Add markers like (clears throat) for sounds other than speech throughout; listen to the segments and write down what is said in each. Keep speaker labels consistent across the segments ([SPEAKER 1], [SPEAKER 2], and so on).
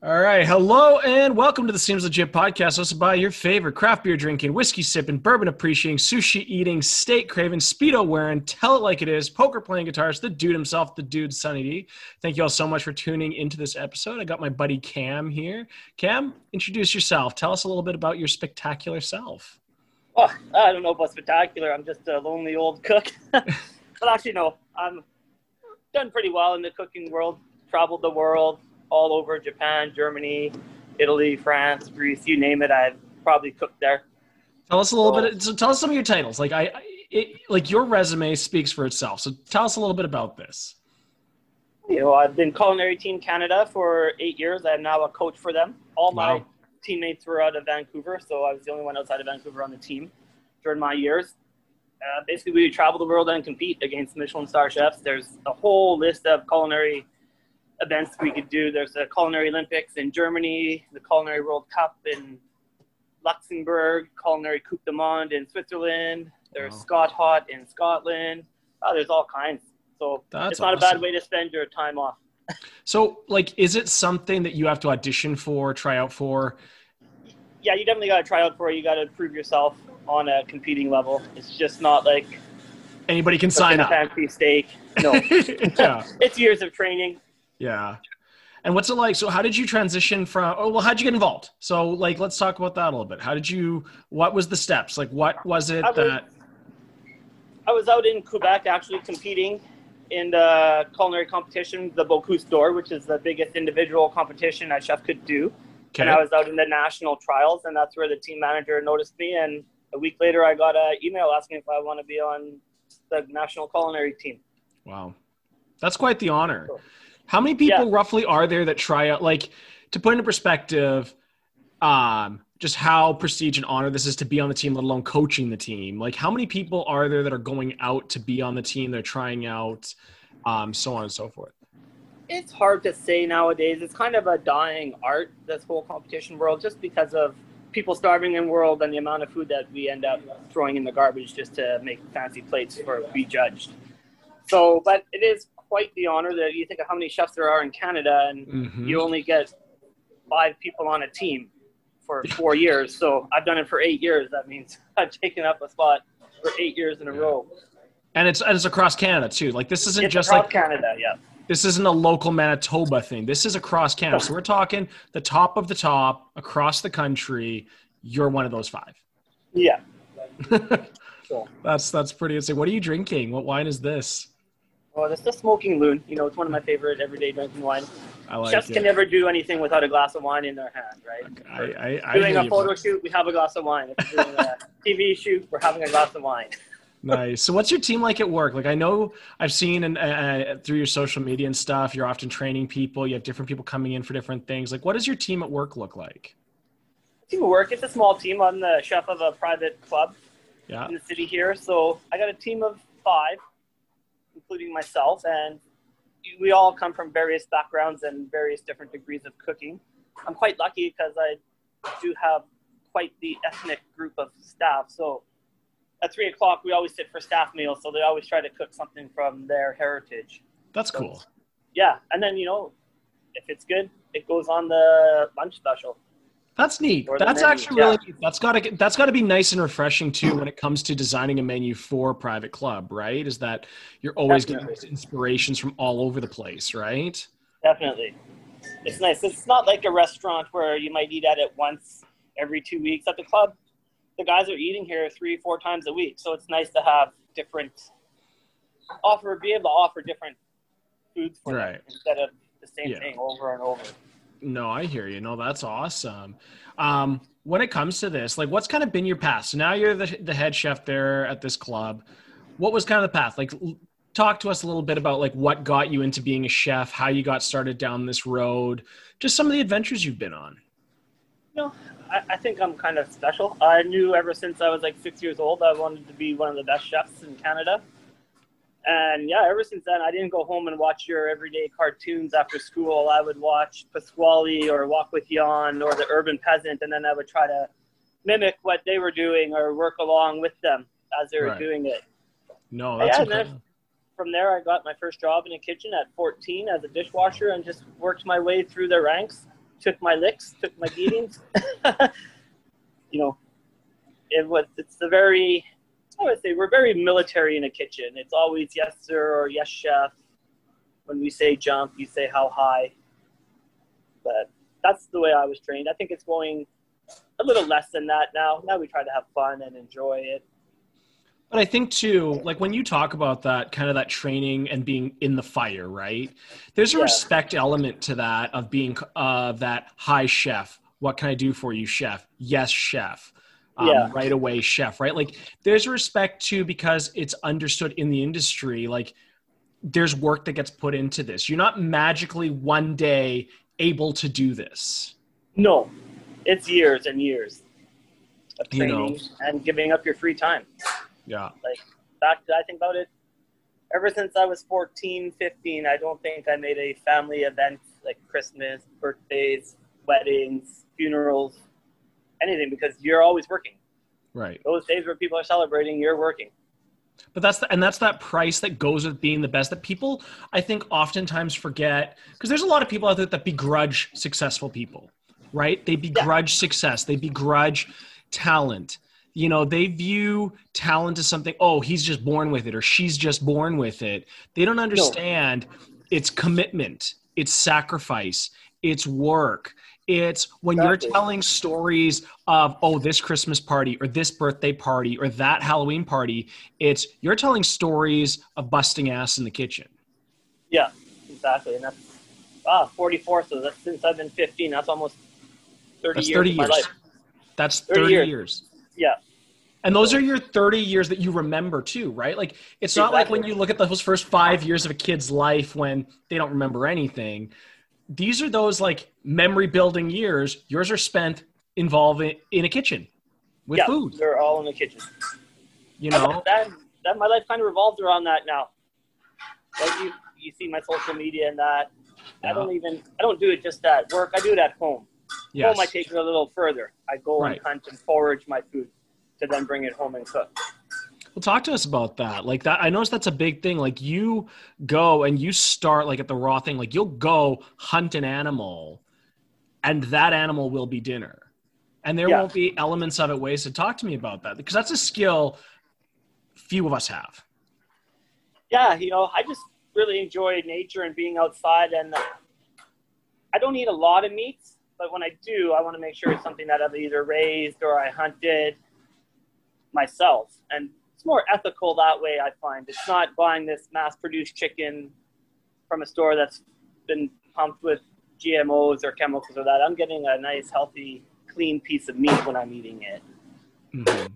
[SPEAKER 1] All right. Hello and welcome to the Seems Legit podcast, hosted by your favorite craft beer drinking, whiskey sipping, bourbon appreciating, sushi eating, steak craving, speedo wearing, tell it like it is, poker playing guitars, the dude himself, the dude Sonny D. Thank you all so much for tuning into this episode. I got my buddy Cam here. Cam, introduce yourself. Tell us a little bit about your spectacular self.
[SPEAKER 2] Oh, I don't know about spectacular. I'm just a lonely old cook. (laughs) but actually, no, I'm done pretty well in the cooking world. Traveled the world, all over Japan, Germany, Italy, France, Greece, you name it. I've probably cooked there.
[SPEAKER 1] Tell us a little so, bit. So tell us some of your titles. Like I, it, like your resume speaks for itself. So tell us a little bit about this.
[SPEAKER 2] You know, I've been culinary team Canada for eight years. I'm now a coach for them. All wow. my teammates were out of Vancouver, so I was the only one outside of Vancouver on the team during my years. Uh, basically, we travel the world and compete against Michelin star chefs. There's a whole list of culinary events we could do. There's the Culinary Olympics in Germany, the Culinary World Cup in Luxembourg, Culinary Coupe du Monde in Switzerland. There's wow. ScotHot in Scotland. Oh, there's all kinds. So That's it's not awesome. a bad way to spend your time off.
[SPEAKER 1] so, like, is it something that you have to audition for, try out for?
[SPEAKER 2] Yeah, you definitely got to try out for it. You got to prove yourself on a competing level. It's just not like
[SPEAKER 1] anybody can sign up.
[SPEAKER 2] Fancy steak. No, (laughs) (laughs) it's years of training.
[SPEAKER 1] Yeah. And what's it like? So how did you transition from, oh, well, how'd you get involved? So like, let's talk about that a little bit. How did you, what was the steps? Like, what was it I was, that?
[SPEAKER 2] I was out in Quebec actually competing in the culinary competition, the Bocuse d'Or, which is the biggest individual competition a chef could do. Okay. And I was out in the national trials and that's where the team manager noticed me. And a week later, I got an email asking if I want to be on the national culinary team.
[SPEAKER 1] Wow. That's quite the honor. Cool. How many people yeah. roughly are there that try out? Like to put into perspective, um, just how prestige and honor this is to be on the team, let alone coaching the team. Like how many people are there that are going out to be on the team? They're trying out, um, so on and so forth.
[SPEAKER 2] It's hard to say nowadays. It's kind of a dying art, this whole competition world, just because of people starving in the world and the amount of food that we end up throwing in the garbage just to make fancy plates for be judged. So, but it is quite the honor that you think of how many chefs there are in Canada, and mm-hmm. you only get five people on a team for (laughs) four years. So I've done it for eight years. That means (laughs) I've taken up a spot for eight years in a row.
[SPEAKER 1] And it's and it's across Canada too. Like this isn't it's just like
[SPEAKER 2] Canada, yeah.
[SPEAKER 1] This isn't a local Manitoba thing. This is across Canada. So we're talking the top of the top across the country. You're one of those five.
[SPEAKER 2] Yeah. (laughs)
[SPEAKER 1] That's that's pretty insane. What are you drinking? What wine is this?
[SPEAKER 2] Well, it's the smoking loon. You know, it's one of my favorite everyday drinking wine.
[SPEAKER 1] I like
[SPEAKER 2] Chefs
[SPEAKER 1] it.
[SPEAKER 2] can never do anything without a glass of wine in their hand, right?
[SPEAKER 1] I, I,
[SPEAKER 2] I doing a photo shoot, we have a glass of wine. If we're doing a (laughs) TV shoot, we're having a glass of wine.
[SPEAKER 1] nice. So, what's your team like at work? Like, I know I've seen and uh, through your social media and stuff, you're often training people. You have different people coming in for different things. Like, what does your team at work look like?
[SPEAKER 2] Team at work. It's a small team. I'm the chef of a private club
[SPEAKER 1] yeah.
[SPEAKER 2] in the city here. So I got a team of five, including myself, and we all come from various backgrounds and various different degrees of cooking. I'm quite lucky because I do have quite the ethnic group of staff. So at three o'clock, we always sit for staff meals. So they always try to cook something from their heritage.
[SPEAKER 1] That's so, cool.
[SPEAKER 2] Yeah. And then, you know, if it's good, it goes on the lunch special.
[SPEAKER 1] That's neat. That's menu. actually really that's got to that's got to be nice and refreshing too when it comes to designing a menu for private club, right? Is that you're always Definitely. getting inspirations from all over the place, right?
[SPEAKER 2] Definitely. It's nice. It's not like a restaurant where you might eat at it once every 2 weeks at the club. The guys are eating here 3 4 times a week, so it's nice to have different offer be able to offer different foods for right. instead of the same yeah. thing over and over.
[SPEAKER 1] No, I hear you. No, that's awesome. Um, when it comes to this, like, what's kind of been your path? So now you're the, the head chef there at this club. What was kind of the path? Like, talk to us a little bit about like what got you into being a chef, how you got started down this road, just some of the adventures you've been on.
[SPEAKER 2] You know, I, I think I'm kind of special. I knew ever since I was like six years old I wanted to be one of the best chefs in Canada. And yeah, ever since then, I didn't go home and watch your everyday cartoons after school. I would watch Pasquale or Wok with Yan or The Urban Peasant, and then I would try to mimic what they were doing or work along with them as they were right. doing it.
[SPEAKER 1] No, that's yeah,
[SPEAKER 2] from there, I got my first job in a kitchen at 14 as a dishwasher and just worked my way through the ranks. took my licks, took my beatings. (laughs) you know, it was. It's a very. I would say we're very military in a kitchen. It's always yes sir or yes chef. When we say jump, you say how high. But that's the way I was trained. I think it's going a little less than that now. Now we try to have fun and enjoy it.
[SPEAKER 1] But I think too, like when you talk about that kind of that training and being in the fire, right? There's a yeah. respect element to that of being uh, that high chef. What can I do for you, chef? Yes, chef. Um, yeah. Right away, chef. Right? Like there's respect too because it's understood in the industry. Like there's work that gets put into this. You're not magically one day able to do this.
[SPEAKER 2] No, it's years and years of training you know. and giving up your free time.
[SPEAKER 1] Yeah.
[SPEAKER 2] Like back to, I think about it, ever since I was 14, 15, I don't think I made a family event like Christmas, birthdays, weddings, funerals, anything because you're always working.
[SPEAKER 1] Right.
[SPEAKER 2] Those days where people are celebrating, you're working.
[SPEAKER 1] But that's the, and that's that price that goes with being the best that people I think oftentimes forget because there's a lot of people out there that begrudge successful people, right? They begrudge yeah. success, they begrudge talent you know they view talent as something oh he's just born with it or she's just born with it they don't understand no. it's commitment it's sacrifice it's work it's when exactly. you're telling stories of oh this christmas party or this birthday party or that halloween party it's you're telling stories of busting ass in the kitchen
[SPEAKER 2] yeah exactly and that's ah 44 so that's since i've been 15 that's almost 30
[SPEAKER 1] that's
[SPEAKER 2] years
[SPEAKER 1] 30 years that's 30, 30 years. years
[SPEAKER 2] yeah
[SPEAKER 1] and those are your 30 years that you remember too, right? Like it's not like when you look at those first five years of a kid's life when they don't remember anything. These are those like memory building years. Yours are spent involving in a kitchen with
[SPEAKER 2] yeah,
[SPEAKER 1] food.
[SPEAKER 2] They're all in the kitchen.
[SPEAKER 1] You know (laughs)
[SPEAKER 2] that, that my life kind of revolves around that now. Like you, you see my social media and that. Yeah. I don't even I don't do it just at work. I do it at home. Yes. Home I take it a little further. I go right. and hunt and forage my food to then bring it home and cook.
[SPEAKER 1] Well, talk to us about that. Like that, I noticed that's a big thing. Like you go and you start like at the raw thing. Like you'll go hunt an animal, and that animal will be dinner, and there yeah. won't be elements of it wasted. Talk to me about that because that's a skill few of us have.
[SPEAKER 2] Yeah, you know, I just really enjoy nature and being outside, and uh, I don't eat a lot of meat, but when I do, I want to make sure it's something that I've either raised or I hunted myself. And it's more ethical that way, I find. It's not buying this mass produced chicken from a store that's been pumped with GMOs or chemicals or that. I'm getting a nice, healthy, clean piece of meat when I'm eating it.
[SPEAKER 1] Mm-hmm.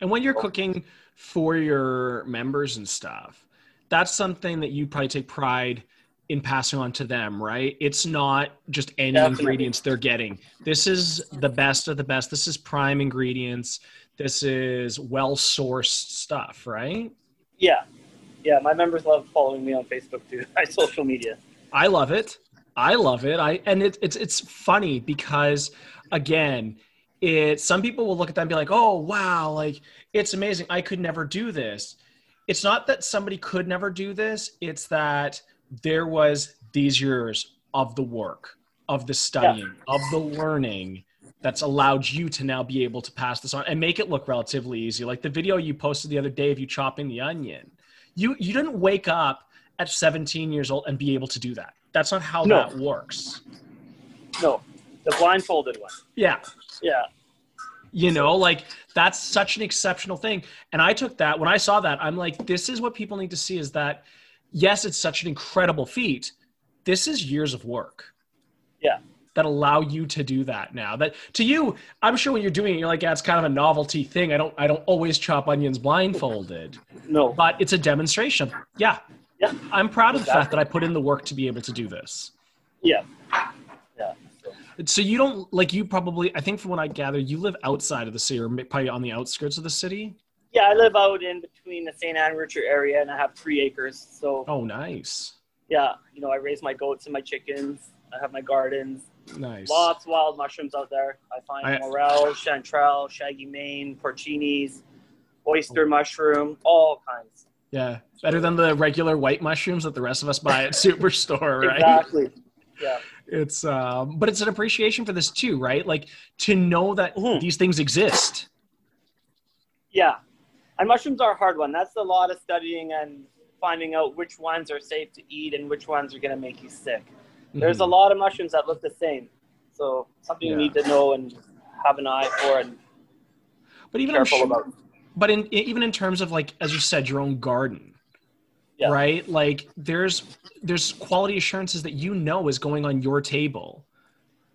[SPEAKER 1] And when you're cooking for your members and stuff, that's something that you probably take pride in passing on to them, right? It's not just any Definitely. ingredients they're getting. This is the best of the best. This is prime ingredients this is well sourced stuff, right?
[SPEAKER 2] Yeah. Yeah. My members love following me on Facebook too. (laughs) My social media.
[SPEAKER 1] I love it. I love it. I and it, it's it's funny because again, it some people will look at that and be like, oh wow, like it's amazing. I could never do this. It's not that somebody could never do this, it's that there was these years of the work, of the studying, yeah. of the learning, that's allowed you to now be able to pass this on and make it look relatively easy. Like the video you posted the other day of you chopping the onion. You you didn't wake up at 17 years old and be able to do that. That's not how no. that works.
[SPEAKER 2] No. The blindfolded one.
[SPEAKER 1] Yeah.
[SPEAKER 2] Yeah.
[SPEAKER 1] You know, like that's such an exceptional thing. And I took that when I saw that, I'm like, this is what people need to see is that yes, it's such an incredible feat. This is years of work.
[SPEAKER 2] Yeah
[SPEAKER 1] that allow you to do that now. That to you i'm sure when you're doing it you're like yeah it's kind of a novelty thing. I don't i don't always chop onions blindfolded.
[SPEAKER 2] No.
[SPEAKER 1] But it's a demonstration. Yeah. Yeah. I'm proud of the fact that i put in the work to be able to do this.
[SPEAKER 2] Yeah. Yeah
[SPEAKER 1] so. You don't like you probably i think from what i gather you live outside of the city or probably on the outskirts of the city?
[SPEAKER 2] Yeah i live out in between the st ann Richer area and i have three acres so.
[SPEAKER 1] Oh nice.
[SPEAKER 2] Yeah you know i raise my goats and my chickens. I have my gardens
[SPEAKER 1] Nice.
[SPEAKER 2] Lots of wild mushrooms out there. I find I, morel, chanterelle, shaggy mane, porcinis, oyster oh. mushroom, all kinds.
[SPEAKER 1] Yeah, better than the regular white mushrooms that the rest of us buy at (laughs) Superstore, right?
[SPEAKER 2] Exactly. Yeah.
[SPEAKER 1] it's um but it's an appreciation for this too right like to know that
[SPEAKER 2] Mhm.
[SPEAKER 1] these things exist
[SPEAKER 2] Yeah. And mushrooms are a hard one. That's a lot of studying and finding out which ones are safe to eat and which ones are going to make you sick. There's a
[SPEAKER 1] Mhm.
[SPEAKER 2] lot of mushrooms that look the same. So something
[SPEAKER 1] Yeah.
[SPEAKER 2] you need to know and have an eye for and
[SPEAKER 1] but even
[SPEAKER 2] careful
[SPEAKER 1] sure,
[SPEAKER 2] about.
[SPEAKER 1] but in even in terms of like as you said your own garden
[SPEAKER 2] Yeah.
[SPEAKER 1] right like there's there's quality assurances that you know is going on your table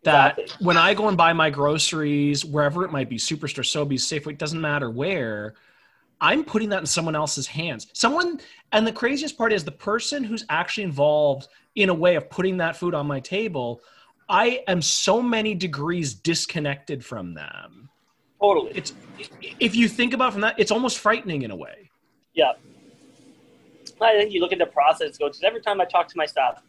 [SPEAKER 1] that
[SPEAKER 2] Exactly.
[SPEAKER 1] when i go and buy my groceries wherever it might be superstore sobeys safeway it doesn't matter where i'm putting that in someone else's hands someone and the craziest part is the person who's actually involved in a way of putting that food on my table i am so many degrees disconnected from them
[SPEAKER 2] Totally.
[SPEAKER 1] it's if you think about from that it's almost frightening in a way
[SPEAKER 2] Yeah. I think you look at the process goes every time I talk to my staff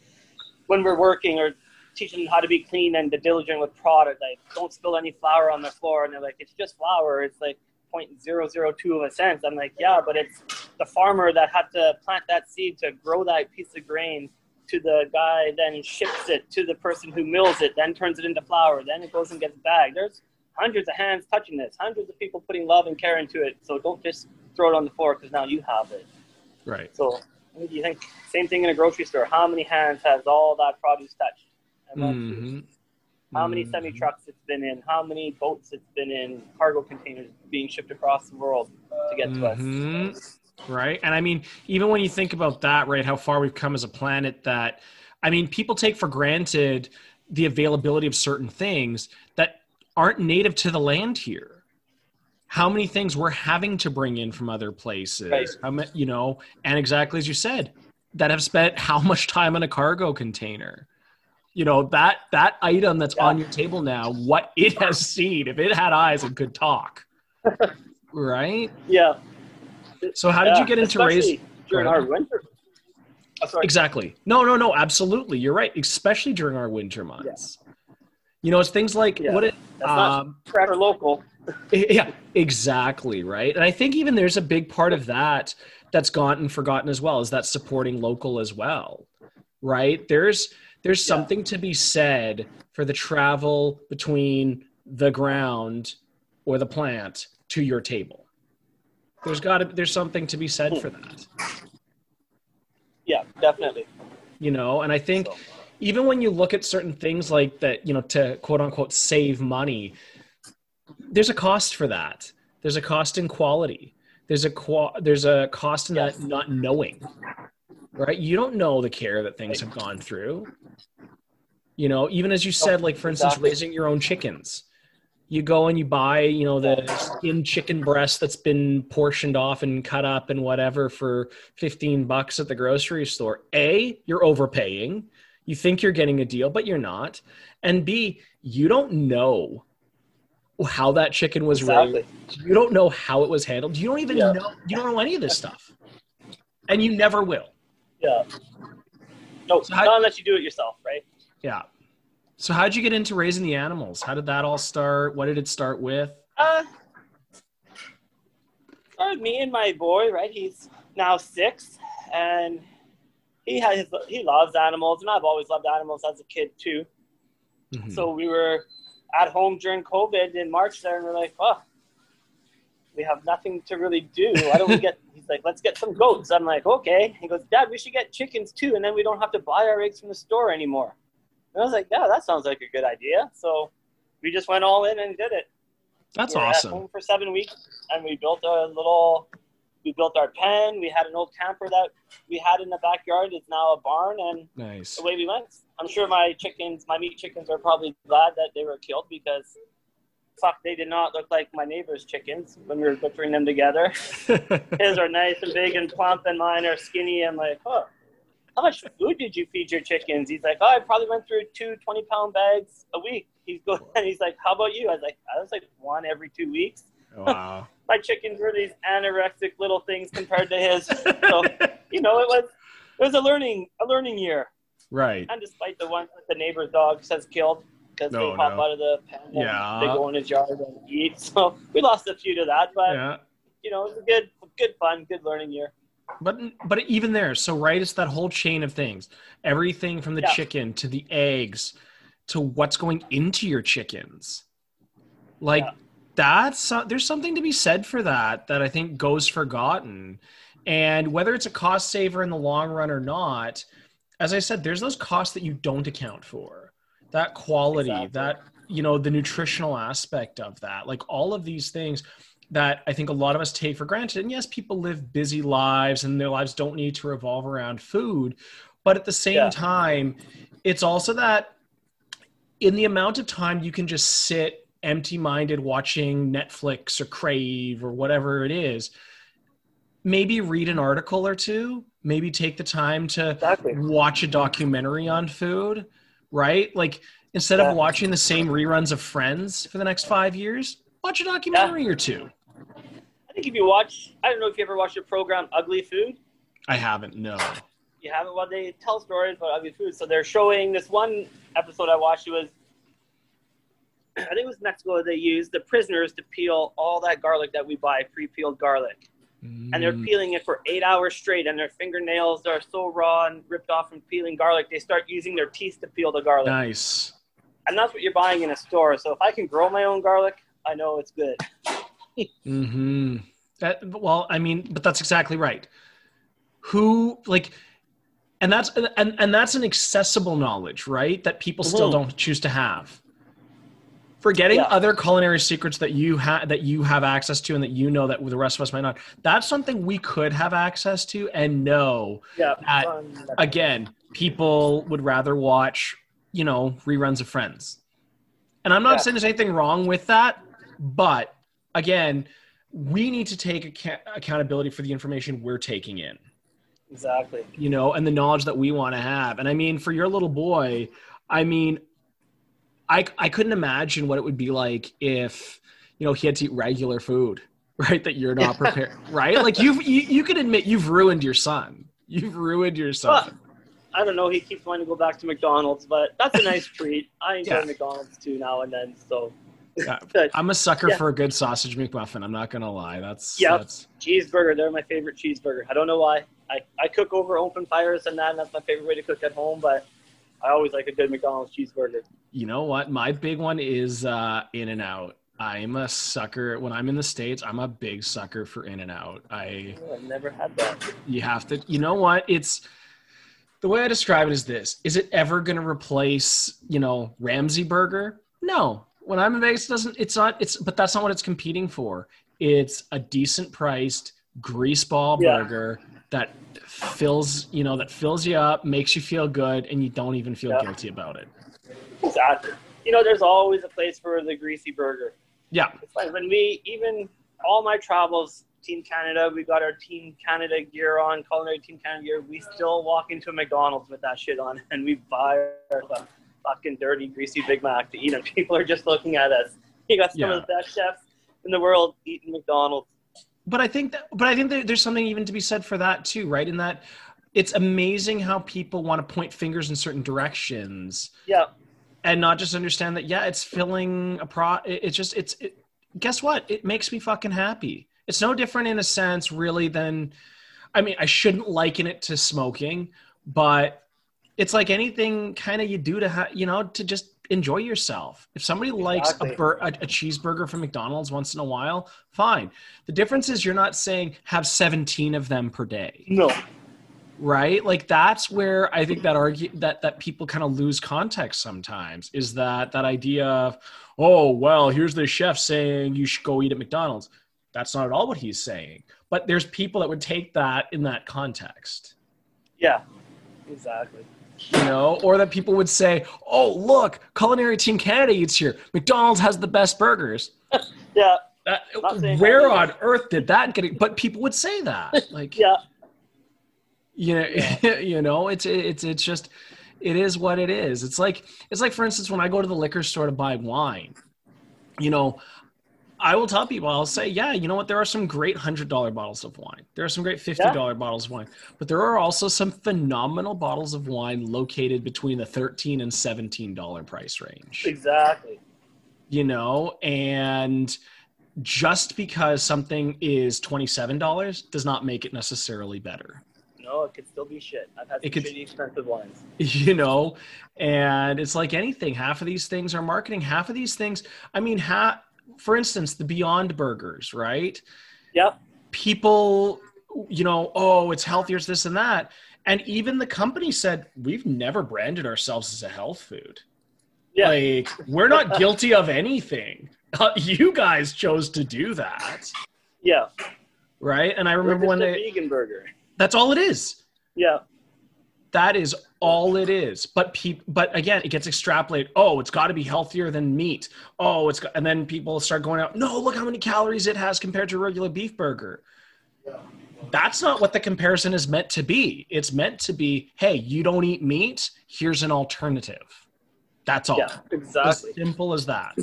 [SPEAKER 2] when we're working or teaching them how to be clean and diligent with product, like don't spill any flour on the floor and they're like, It's just flour, it's like 0.002 of a cent. I'm like, Yeah, but it's the farmer that had to plant that seed to grow that piece of grain to the guy then ships it to the person who mills it, then turns it into flour, then it goes and gets bagged. There's hundreds of hands touching this, hundreds of people putting love and care into it. So don't just throw it on the floor because now you have it.
[SPEAKER 1] right
[SPEAKER 2] So do you think? Same thing in a grocery store. How many hands has all that produce touched?
[SPEAKER 1] Mhm.
[SPEAKER 2] How many
[SPEAKER 1] Mhm.
[SPEAKER 2] semi trucks it's been in? How many boats it's been in? Cargo containers being shipped across the world to get to
[SPEAKER 1] Mhm.
[SPEAKER 2] us.
[SPEAKER 1] Right and i mean even when you think about that right how far we've come as a planet that i mean people take for granted the availability of certain things that aren't native to the land here how many things we're having to bring in from other places
[SPEAKER 2] Right.
[SPEAKER 1] how ma- you know and exactly as you said that have spent (laughs) how much time on a cargo container you know that that item that's
[SPEAKER 2] Yeah.
[SPEAKER 1] on your table now what it has seen if it had eyes and could talk (laughs) right
[SPEAKER 2] Yeah.
[SPEAKER 1] So how did
[SPEAKER 2] yeah,
[SPEAKER 1] you get into
[SPEAKER 2] raising during our winter? Oh.
[SPEAKER 1] Exactly. No, no, no, absolutely. You're right, especially during our winter months. You know, it's things like
[SPEAKER 2] Yeah.
[SPEAKER 1] what it
[SPEAKER 2] That's not
[SPEAKER 1] um
[SPEAKER 2] forever local. (laughs)
[SPEAKER 1] yeah, exactly, right? And I think even there's a big part of that that's gotten forgotten as well, is that supporting local as well. Right? There's there's
[SPEAKER 2] Yeah.
[SPEAKER 1] something to be said for the travel between the ground or the plant to your table. There's got to there's something to be said for hmm. that.
[SPEAKER 2] Yeah, definitely.
[SPEAKER 1] You know, and I think
[SPEAKER 2] So,
[SPEAKER 1] even when you look at certain things like that, you know, to quote unquote save money, there's a cost for that. There's a cost in quality. There's a qua- there's a cost in
[SPEAKER 2] Yes.
[SPEAKER 1] that not knowing. Right? You don't know the care that things have gone through. You know, even as you said, oh, like for instance,
[SPEAKER 2] exactly.
[SPEAKER 1] raising your own chickens. You go and you buy, you know, the skin chicken breast that's been portioned off and cut up and whatever for 15 bucks at the grocery store. A, you're overpaying. You think you're getting a deal, but you're not. And B, you don't know how that chicken was
[SPEAKER 2] exactly.
[SPEAKER 1] raised. You don't know how it was handled. You don't even
[SPEAKER 2] Yeah.
[SPEAKER 1] know you don't know any of this stuff. And you never will.
[SPEAKER 2] Yeah. No,
[SPEAKER 1] So how-
[SPEAKER 2] not unless you do it yourself, right?
[SPEAKER 1] Yeah. So how did you get into raising the animals? How did that all start? What did it start with?
[SPEAKER 2] Uh, started me and my boy, right? He's now six, and he has he loves animals, and I've always loved animals as a kid too.
[SPEAKER 1] Mhm.
[SPEAKER 2] So we were at home during COVID in March there, and we're like, oh, we have nothing to really do. Why don't we get? (laughs) He's like, let's get some goats. I'm like, okay. He goes, Dad, we should get chickens too, and then we don't have to buy our eggs from the store anymore. And I was like, yeah, that sounds like a good idea. So we just went all in and did it.
[SPEAKER 1] That's
[SPEAKER 2] we
[SPEAKER 1] awesome.
[SPEAKER 2] home for seven weeks, and we built a little. We built our pen. We had an old camper that we had in the backyard. It's now a barn, and
[SPEAKER 1] Nice.
[SPEAKER 2] away we went. I'm sure my chickens, my meat chickens, are probably glad that they were killed because, fuck, they did not look like my neighbor's chickens when we were butchering them together. (laughs) His are nice and big and plump, and mine are skinny. I'm like, oh, how much food did you feed your chickens? He's like, oh, I probably went through two 20 pound bags a week. He's going, (laughs) and he's like, how about you? I was like, I was like one every two weeks.
[SPEAKER 1] Oh, wow. (laughs)
[SPEAKER 2] My chickens were these anorexic little things compared to his. So you know, it was it was a learning a learning year.
[SPEAKER 1] right.
[SPEAKER 2] And despite the one that the neighbor's dog has killed because
[SPEAKER 1] No,
[SPEAKER 2] they oh, pop
[SPEAKER 1] no.
[SPEAKER 2] out of the pen and
[SPEAKER 1] Yeah.
[SPEAKER 2] they go in his yard and eat. (laughs) So we lost a few to that, but
[SPEAKER 1] Yeah.
[SPEAKER 2] you know, it was a good good fun, good learning year.
[SPEAKER 1] But but even there, so right, it's that whole chain of things. Everything from the
[SPEAKER 2] Yeah.
[SPEAKER 1] chicken to the eggs to what's going into your chickens. Like
[SPEAKER 2] Yeah.
[SPEAKER 1] that's uh, there's something to be said for that that I think goes forgotten. And whether it's a cost saver in the long run or not, as I said, there's those costs that you don't account for. That quality,
[SPEAKER 2] Exactly.
[SPEAKER 1] that you know, the nutritional aspect of that, like all of these things that I think a lot of us take for granted. And yes, people live busy lives and their lives don't need to revolve around food. But at the same
[SPEAKER 2] Yeah.
[SPEAKER 1] time, it's also that in the amount of time you can just sit empty minded watching Netflix or Crave or whatever it is, maybe read an article or two, maybe take the time to
[SPEAKER 2] Exactly.
[SPEAKER 1] watch a documentary on food, right? Like instead
[SPEAKER 2] Yeah.
[SPEAKER 1] of watching the same reruns of Friends for the next five years, watch a documentary or two.
[SPEAKER 2] I think if you watch, I don't know if you ever watched the program Ugly Food.
[SPEAKER 1] I haven't, no.
[SPEAKER 2] You haven't? Well, they tell stories about ugly food. So they're showing this one episode I watched. It was, (clears throat) I think it was Mexico. They used the prisoners to peel all that garlic that we buy, pre-peeled garlic, and they're
[SPEAKER 1] Mm,
[SPEAKER 2] peeling it for eight hours straight. And their fingernails are so raw and ripped off from peeling garlic. They start using their teeth to peel the garlic,
[SPEAKER 1] nice.
[SPEAKER 2] and that's what you're buying in a store. So if I can grow my own garlic, I know it's good.
[SPEAKER 1] Hmm. That well, I mean, but that's exactly right. Who like, and that's and and that's an accessible knowledge, right? That people still
[SPEAKER 2] Mhm.
[SPEAKER 1] don't choose to have. Forgetting
[SPEAKER 2] Yeah.
[SPEAKER 1] other culinary secrets that you have that you have access to and that you know that the rest of us might not. That's something we could have access to and know.
[SPEAKER 2] Yeah.
[SPEAKER 1] At-
[SPEAKER 2] um,
[SPEAKER 1] Again, people would rather watch, you know, reruns of Friends. And I'm not
[SPEAKER 2] Yeah.
[SPEAKER 1] saying there's anything wrong with that, but again, we need to take accountability for the information we're taking in,
[SPEAKER 2] exactly.
[SPEAKER 1] you know, and the knowledge that we want to have. And I mean, for your little boy, I mean, I I couldn't imagine what it would be like if you know he had to eat regular food, (laughs) right? That you're not (laughs) prepared, right? Like you've you, you can admit you've ruined your son. You've ruined your son.
[SPEAKER 2] I don't know. He keeps wanting to go back to McDonald's, but that's a nice treat. I enjoy
[SPEAKER 1] Yeah.
[SPEAKER 2] McDonald's too now and then. So, (laughs)
[SPEAKER 1] I'm a sucker
[SPEAKER 2] Yeah.
[SPEAKER 1] for a good sausage McMuffin. I'm not gonna lie. That's
[SPEAKER 2] Yep.
[SPEAKER 1] that's
[SPEAKER 2] cheeseburger, they're my favorite cheeseburger. I don't know why. I, I cook over open fires and that, and that's my favorite way to cook at home. But I always like a good McDonald's cheeseburger.
[SPEAKER 1] you know what? My big one is uh, In and Out. I'm a sucker. When I'm in the states, I'm a big sucker for In and Out. I
[SPEAKER 2] Oh, I've never had that.
[SPEAKER 1] you have to. You know what? It's the way I describe it is this: Is it ever going to replace you know Ramsay Burger? No. When I'm in Vegas, it doesn't. It's not. It's but that's not what it's competing for. It's a decent priced greaseball
[SPEAKER 2] Yeah.
[SPEAKER 1] burger that fills you know that fills you up, makes you feel good, and you don't even feel
[SPEAKER 2] Yeah.
[SPEAKER 1] guilty about it.
[SPEAKER 2] Exactly. You know, there's always a place for the greasy burger.
[SPEAKER 1] Yeah.
[SPEAKER 2] It's like when we even all my travels, Team Canada, we got our Team Canada gear on, culinary Team Canada gear. We still walk into a McDonald's with that shit on, and we buy our fucking dirty, greasy Big Mac to eat, and (laughs) people are just looking at us. You got some
[SPEAKER 1] Yeah.
[SPEAKER 2] of the best chefs in the world eating McDonald's.
[SPEAKER 1] but I think that, but I think that there's something even to be said for that too, right? In that it's amazing how people want to point fingers in certain directions
[SPEAKER 2] Yeah,
[SPEAKER 1] and not just understand that, yeah, it's filling a pro. It's just, it's, it, guess what? It makes me fucking happy. It's no different in a sense, really, than, I mean, I shouldn't liken it to smoking, but it's like anything kind of you do to, ha- you know, to just enjoy yourself. If somebody likes a, bur- a, a cheeseburger from McDonald's once in a while, fine. The difference is you're not saying have 17 of them per day,
[SPEAKER 2] no,
[SPEAKER 1] right? Like that's where I think that argue that that people kind of lose context sometimes is that that idea of, oh, well, here's the chef saying you should go eat at McDonald's. That's not at all what he's saying. But there's people that would take that in that context.
[SPEAKER 2] yeah, exactly.
[SPEAKER 1] You know, or that people would say, "Oh, look, Culinary Team Canada eats here. McDonald's has the best burgers." (laughs)
[SPEAKER 2] Yeah,
[SPEAKER 1] That, where on earth did that get? It? But people would say that, (laughs) like,
[SPEAKER 2] yeah,
[SPEAKER 1] you know, (laughs) you know, it's it's it's just, it is what it is. It's like it's like, for instance, when I go to the liquor store to buy wine, you know. I will tell people, I'll say, yeah, you know what? There are some great $100 bottles of wine. There are some great $50 bottles of wine. But there are also some phenomenal bottles of wine located between the 13 and $17 price range.
[SPEAKER 2] exactly.
[SPEAKER 1] You know, and just because something is $27 does not make it necessarily better.
[SPEAKER 2] no, it could still be shit. I've had some
[SPEAKER 1] It could-
[SPEAKER 2] expensive ones. (laughs)
[SPEAKER 1] you know and it's like anything half of these things are marketing half of these things i mean ha- for instance the beyond burgers right
[SPEAKER 2] Yep.
[SPEAKER 1] people you know oh it's healthier it's this and that and even the company said we've never branded ourselves as a health food
[SPEAKER 2] Yeah.
[SPEAKER 1] like we're not (laughs) guilty of anything Uh, you guys chose to do that
[SPEAKER 2] yeah.
[SPEAKER 1] right and i remember when they
[SPEAKER 2] vegan burger.
[SPEAKER 1] that's all it is
[SPEAKER 2] Yeah.
[SPEAKER 1] That is all it is. But peop, but again, it gets extrapolated. Oh, it's got to be healthier than meat. Oh, it's got, and then people start going out. No, look how many calories it has compared to a regular beef burger. That's not what the comparison is meant to be. It's meant to be, hey, you don't eat meat. Here's an alternative. That's all.
[SPEAKER 2] Yeah. Exactly.
[SPEAKER 1] As simple as that.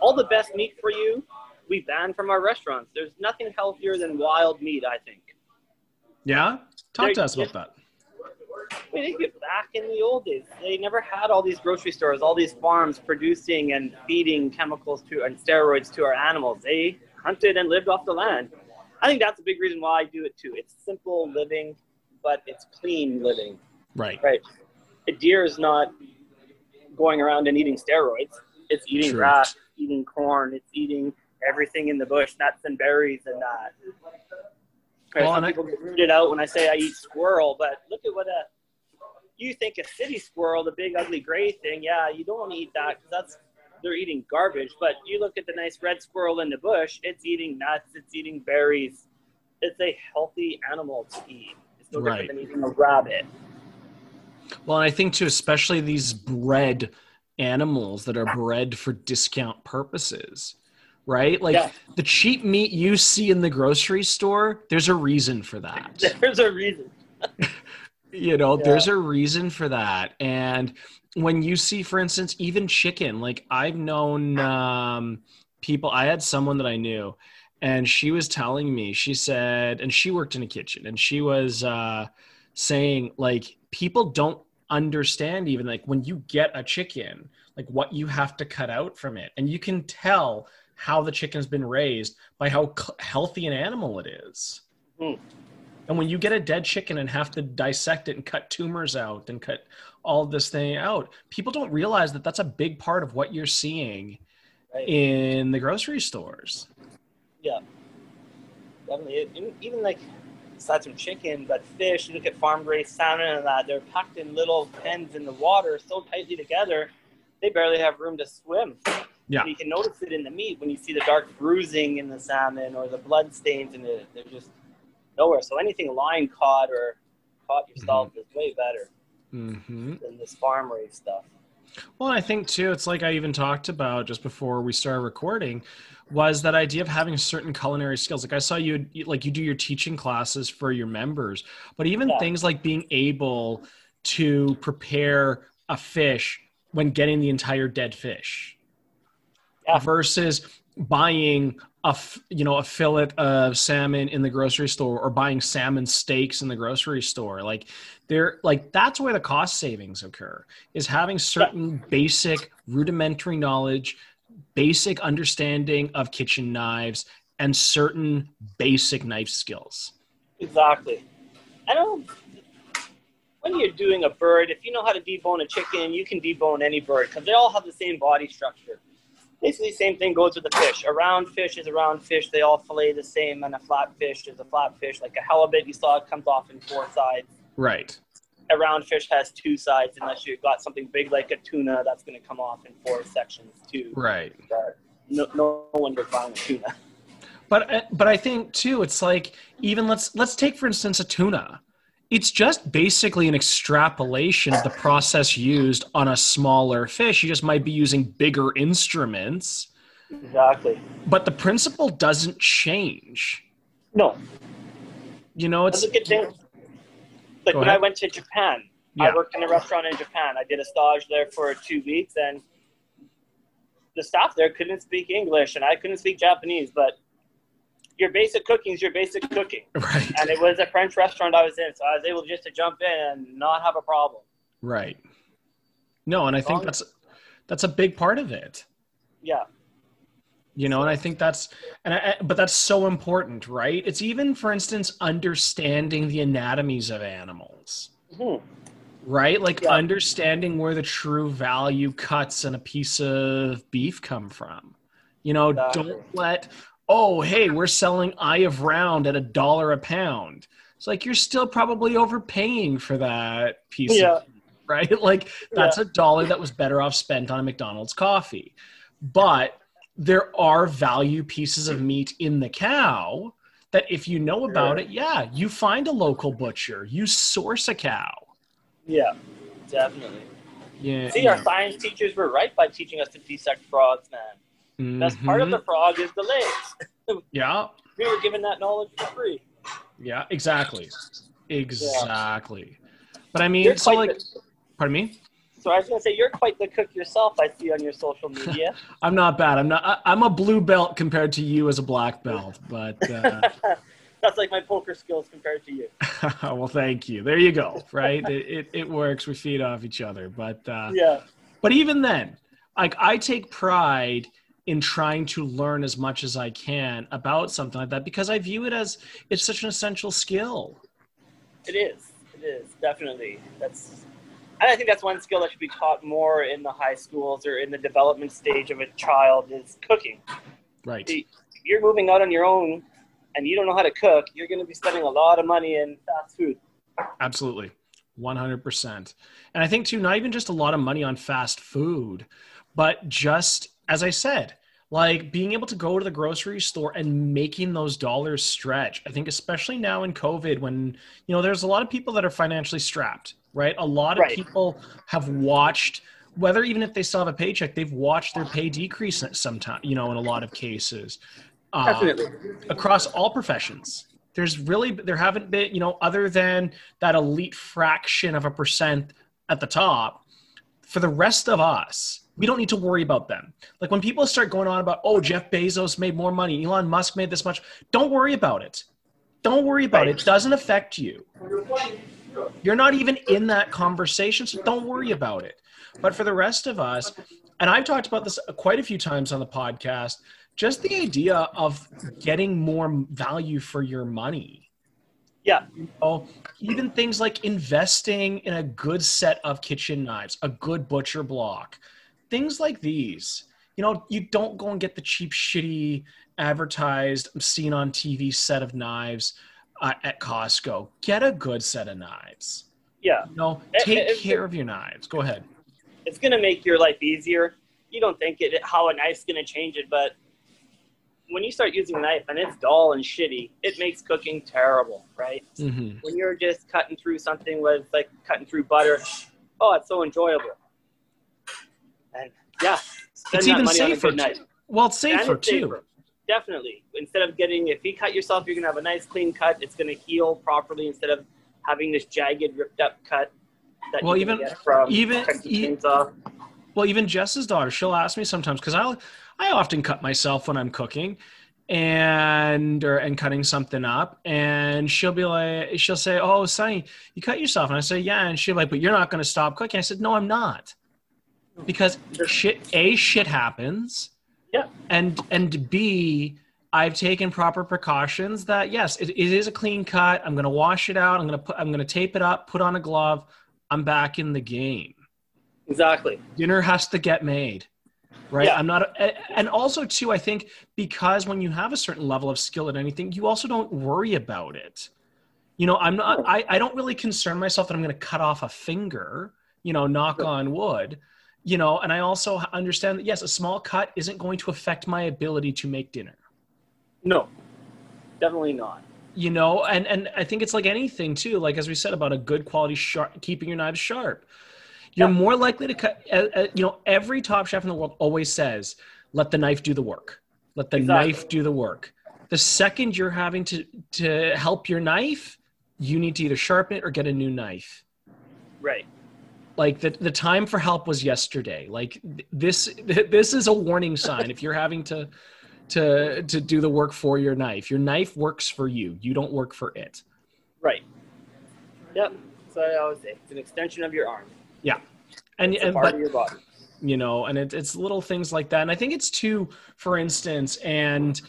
[SPEAKER 2] All the best meat for you, we ban from our restaurants. There's nothing healthier than wild meat. I think.
[SPEAKER 1] Yeah. Talk to us about that.
[SPEAKER 2] I mean, think of back in the old days, they never had all these grocery stores, all these farms producing and feeding chemicals to and steroids to our animals. They hunted and lived off the land. I think that's a big reason why I do it too. It's simple living, but it's clean living.
[SPEAKER 1] Right.
[SPEAKER 2] Right. A deer is not going around and eating steroids. It's eating
[SPEAKER 1] True.
[SPEAKER 2] grass, eating corn, it's eating everything in the bush, nuts and berries and that. Right,
[SPEAKER 1] Well,
[SPEAKER 2] some
[SPEAKER 1] and I-
[SPEAKER 2] people get weirded out when I say I eat squirrel, but look at what a you think a city squirrel, the big ugly gray thing. Yeah, you don't want to eat that because that's they're eating garbage. But you look at the nice red squirrel in the bush; it's eating nuts, it's eating berries. It's a healthy animal to eat. It's no
[SPEAKER 1] Right.
[SPEAKER 2] different than eating a rabbit.
[SPEAKER 1] Well, and I think too, especially these bred animals that are bred for discount purposes, right? Like
[SPEAKER 2] Yeah.
[SPEAKER 1] the cheap meat you see in the grocery store, there's a reason for that. (laughs)
[SPEAKER 2] There's a reason. (laughs)
[SPEAKER 1] you know,
[SPEAKER 2] Yeah.
[SPEAKER 1] there's a reason for that. And when you see, for instance, even chicken, like I've known um, people, I had someone that I knew, and she was telling me, she said, and she worked in a kitchen, and she was uh, saying, like, people don't understand even like when you get a chicken, like what you have to cut out from it. And you can tell how the chicken's been raised by how healthy an animal it is.
[SPEAKER 2] Hmm.
[SPEAKER 1] And when you get a dead chicken and have to dissect it and cut tumors out and cut all this thing out, people don't realize that that's a big part of what you're seeing
[SPEAKER 2] Right.
[SPEAKER 1] in the grocery stores.
[SPEAKER 2] Yeah, definitely. Even- like aside from chicken, but fish. You look at farm raised salmon and that they're packed in little pens in the water, so tightly together, they barely have room to swim.
[SPEAKER 1] Yeah.
[SPEAKER 2] you can notice it in the meat when you see the dark bruising in the salmon or the blood stains in it. They're just nowhere. So anything line caught or caught yourself is way better
[SPEAKER 1] hmm
[SPEAKER 2] than this farm raised stuff.
[SPEAKER 1] Well, I think too, it's like I even talked about just before we started recording, was that idea of having certain culinary skills. Like I saw you, like you do your teaching classes for your members, but even
[SPEAKER 2] Yeah.
[SPEAKER 1] things like being able to prepare a fish when getting the entire dead fish
[SPEAKER 2] Yeah.
[SPEAKER 1] versus buying a you know a fillet of salmon in the grocery store or buying salmon steaks in the grocery store like they're like that's where the cost savings occur is having certain basic rudimentary knowledge basic understanding of kitchen knives and certain basic knife skills
[SPEAKER 2] Exactly. I don't. When you're doing a bird, if you know how to debone a chicken, you can debone any bird because they all have the same body structure. Basically, the same thing goes with the fish. A round fish is a round fish. They all fillet the same, and a flat fish is a flat fish. Like a halibut, you saw it comes off in four sides.
[SPEAKER 1] right
[SPEAKER 2] A round fish has two sides, unless you've got something big like a tuna, that's going to come off in four sections too.
[SPEAKER 1] right
[SPEAKER 2] But no, no one would find a tuna.
[SPEAKER 1] but uh, but i think too it's like even let's let's take for instance a tuna it's just basically an extrapolation of the process used on a smaller fish you just might be using bigger instruments
[SPEAKER 2] Exactly.
[SPEAKER 1] but the principle doesn't change
[SPEAKER 2] No,
[SPEAKER 1] you know
[SPEAKER 2] That's
[SPEAKER 1] it's
[SPEAKER 2] a good thing. Like when I went to Japan,
[SPEAKER 1] Yeah.
[SPEAKER 2] I worked in a restaurant in Japan. I did a stage there for two weeks, and the staff there couldn't speak English, and I couldn't speak Japanese. But your basic cooking is your basic cooking, (laughs)
[SPEAKER 1] right.
[SPEAKER 2] And it was a French restaurant I was in, so I was able just to jump in and not have a problem.
[SPEAKER 1] right. No and i think that's that's a big part of it.
[SPEAKER 2] Yeah,
[SPEAKER 1] you know and i think that's and I, but that's so important right? It's even for instance understanding the anatomies of animals.
[SPEAKER 2] Mhm.
[SPEAKER 1] right? Like
[SPEAKER 2] Yeah.
[SPEAKER 1] understanding where the true value cuts in a piece of beef come from. You know
[SPEAKER 2] Exactly.
[SPEAKER 1] don't let oh hey we're selling eye of round at a dollar a pound. It's like you're still probably overpaying for that piece
[SPEAKER 2] Yeah.
[SPEAKER 1] of right? (laughs) Like that's a dollar that was better off spent on a mcdonald's coffee. But there are value pieces of meat in the cow that if you know about it yeah you find a local butcher you source a cow.
[SPEAKER 2] Yeah, definitely.
[SPEAKER 1] yeah.
[SPEAKER 2] See, our science teachers were right by teaching us to dissect frogs, man. Best part of the frog is the legs. (laughs)
[SPEAKER 1] yeah
[SPEAKER 2] We were given that knowledge for free.
[SPEAKER 1] yeah exactly exactly but i mean
[SPEAKER 2] You're
[SPEAKER 1] so like
[SPEAKER 2] the-
[SPEAKER 1] pardon me
[SPEAKER 2] so I was gonna say you're quite the cook yourself. I see on your social media. (laughs)
[SPEAKER 1] i'm not bad i'm not I, i'm a blue belt compared to you as a black belt but uh (laughs)
[SPEAKER 2] That's like my poker skills compared to you.
[SPEAKER 1] well thank you there you go right it, it, it works we feed off each other but uh
[SPEAKER 2] Yeah,
[SPEAKER 1] but even then like i take pride in trying to learn as much as i can about something like that because i view it as it's such an essential skill
[SPEAKER 2] it is. It is definitely. That's. And I think that's one skill that should be taught more in the high schools or in the development stage of a child is cooking.
[SPEAKER 1] right
[SPEAKER 2] See, if you're moving out on your own and you don't know how to cook, you're going to be spending a lot of money in fast food.
[SPEAKER 1] Absolutely. 100%. And I think, too, not even just a lot of money on fast food, but just, as I said, like being able to go to the grocery store and making those dollars stretch. I think, especially now in COVID, when, you know, there's a lot of people that are financially strapped, right? A lot of
[SPEAKER 2] Right.
[SPEAKER 1] people have watched, whether even if they still have a paycheck, they've watched their pay decrease sometime, you know, in a lot of cases. Uh,
[SPEAKER 2] Definitely.
[SPEAKER 1] across all professions there's really there haven't been you know other than that elite fraction of a percent at the top for the rest of us we don't need to worry about them. Like when people start going on about oh jeff bezos made more money elon musk made this much don't worry about it. Don't worry about it. It doesn't affect you. You're not even in that conversation so don't worry about it. But for the rest of us and i've talked about this quite a few times on the podcast just the idea of getting more value for your money.
[SPEAKER 2] Yeah.
[SPEAKER 1] oh even things like investing in a good set of kitchen knives a good butcher block things like these you know you don't go and get the cheap shitty advertised seen on tv set of knives uh, at costco get a good set of knives
[SPEAKER 2] Yeah.
[SPEAKER 1] you know take
[SPEAKER 2] eh,
[SPEAKER 1] care of your knives go ahead
[SPEAKER 2] It's going to make your life easier. You don't think it how a knife's going to change it, but when you start using a knife and it's dull and shitty, it makes cooking terrible, right?
[SPEAKER 1] hmm
[SPEAKER 2] When you're just cutting through something with like cutting through butter, oh, it's so enjoyable. And yeah,
[SPEAKER 1] It's even
[SPEAKER 2] money on a
[SPEAKER 1] safer well it's safer
[SPEAKER 2] it's
[SPEAKER 1] too
[SPEAKER 2] safer. Definitely. Instead of getting, if you cut yourself, you're going to have a nice clean cut. It's going to heal properly instead of having this jagged, ripped up cut. That
[SPEAKER 1] Well, even-
[SPEAKER 2] get from
[SPEAKER 1] even- e- Well, even Jess's daughter, she'll ask me sometimes because I I often cut myself when I'm cooking and or and cutting something up, and she'll be like, she'll say, "Oh, Sonny, you cut yourself," and I say, "Yeah," and she'll be like, "But you're not going to stop cooking." I said, "No, I'm not," because shit, a shit happens,
[SPEAKER 2] Yeah.
[SPEAKER 1] and and b I've taken proper precautions that yes, it, it is a clean cut. I'm going to wash it out. I'm going to put I'm going to tape it up, put on a glove. I'm back in the game
[SPEAKER 2] Exactly.
[SPEAKER 1] dinner has to get made right
[SPEAKER 2] Yeah.
[SPEAKER 1] i'm not and also too i think because when you have a certain level of skill at anything you also don't worry about it you know i'm not i, I don't really concern myself that i'm going to cut off a finger you know knock on wood you know and i also understand that yes a small cut isn't going to affect my ability to make dinner
[SPEAKER 2] No, definitely not.
[SPEAKER 1] you know and and i think it's like anything too like as we said about a good quality sharp keeping your knives sharp you're
[SPEAKER 2] Yeah.
[SPEAKER 1] more likely to cut uh, uh, you know every top chef in the world always says let the knife do the work let the
[SPEAKER 2] Exactly.
[SPEAKER 1] knife do the work the second you're having to to help your knife you need to either sharpen it or get a new knife
[SPEAKER 2] Right.
[SPEAKER 1] Like the, the time for help was yesterday like this this is a warning sign if you're having to to to do the work for your knife your knife works for you you don't work for it
[SPEAKER 2] Right. Yep. So I always say it's an extension of your arm.
[SPEAKER 1] Yeah, and,
[SPEAKER 2] It's
[SPEAKER 1] and
[SPEAKER 2] part
[SPEAKER 1] but
[SPEAKER 2] of your body.
[SPEAKER 1] you know, and it, it's little things like that. And I think it's too, for instance, and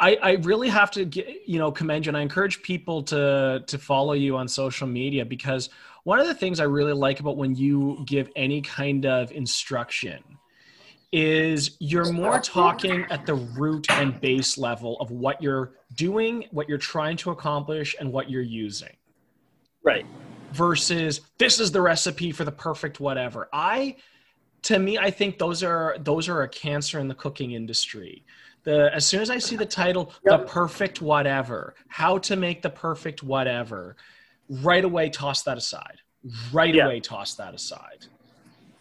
[SPEAKER 1] I, I really have to get, you know, commend you and I encourage people to, to follow you on social media because one of the things I really like about when you give any kind of instruction is you're more talking at the root and base level of what you're doing, what you're trying to accomplish, and what you're using.
[SPEAKER 2] Right.
[SPEAKER 1] Versus this is the recipe for the perfect whatever. I to me, I think those are those are a cancer in the cooking industry. The as soon as I see the title, yep. the perfect whatever, how to make the perfect whatever, right away toss that aside. Right yeah. away toss that aside.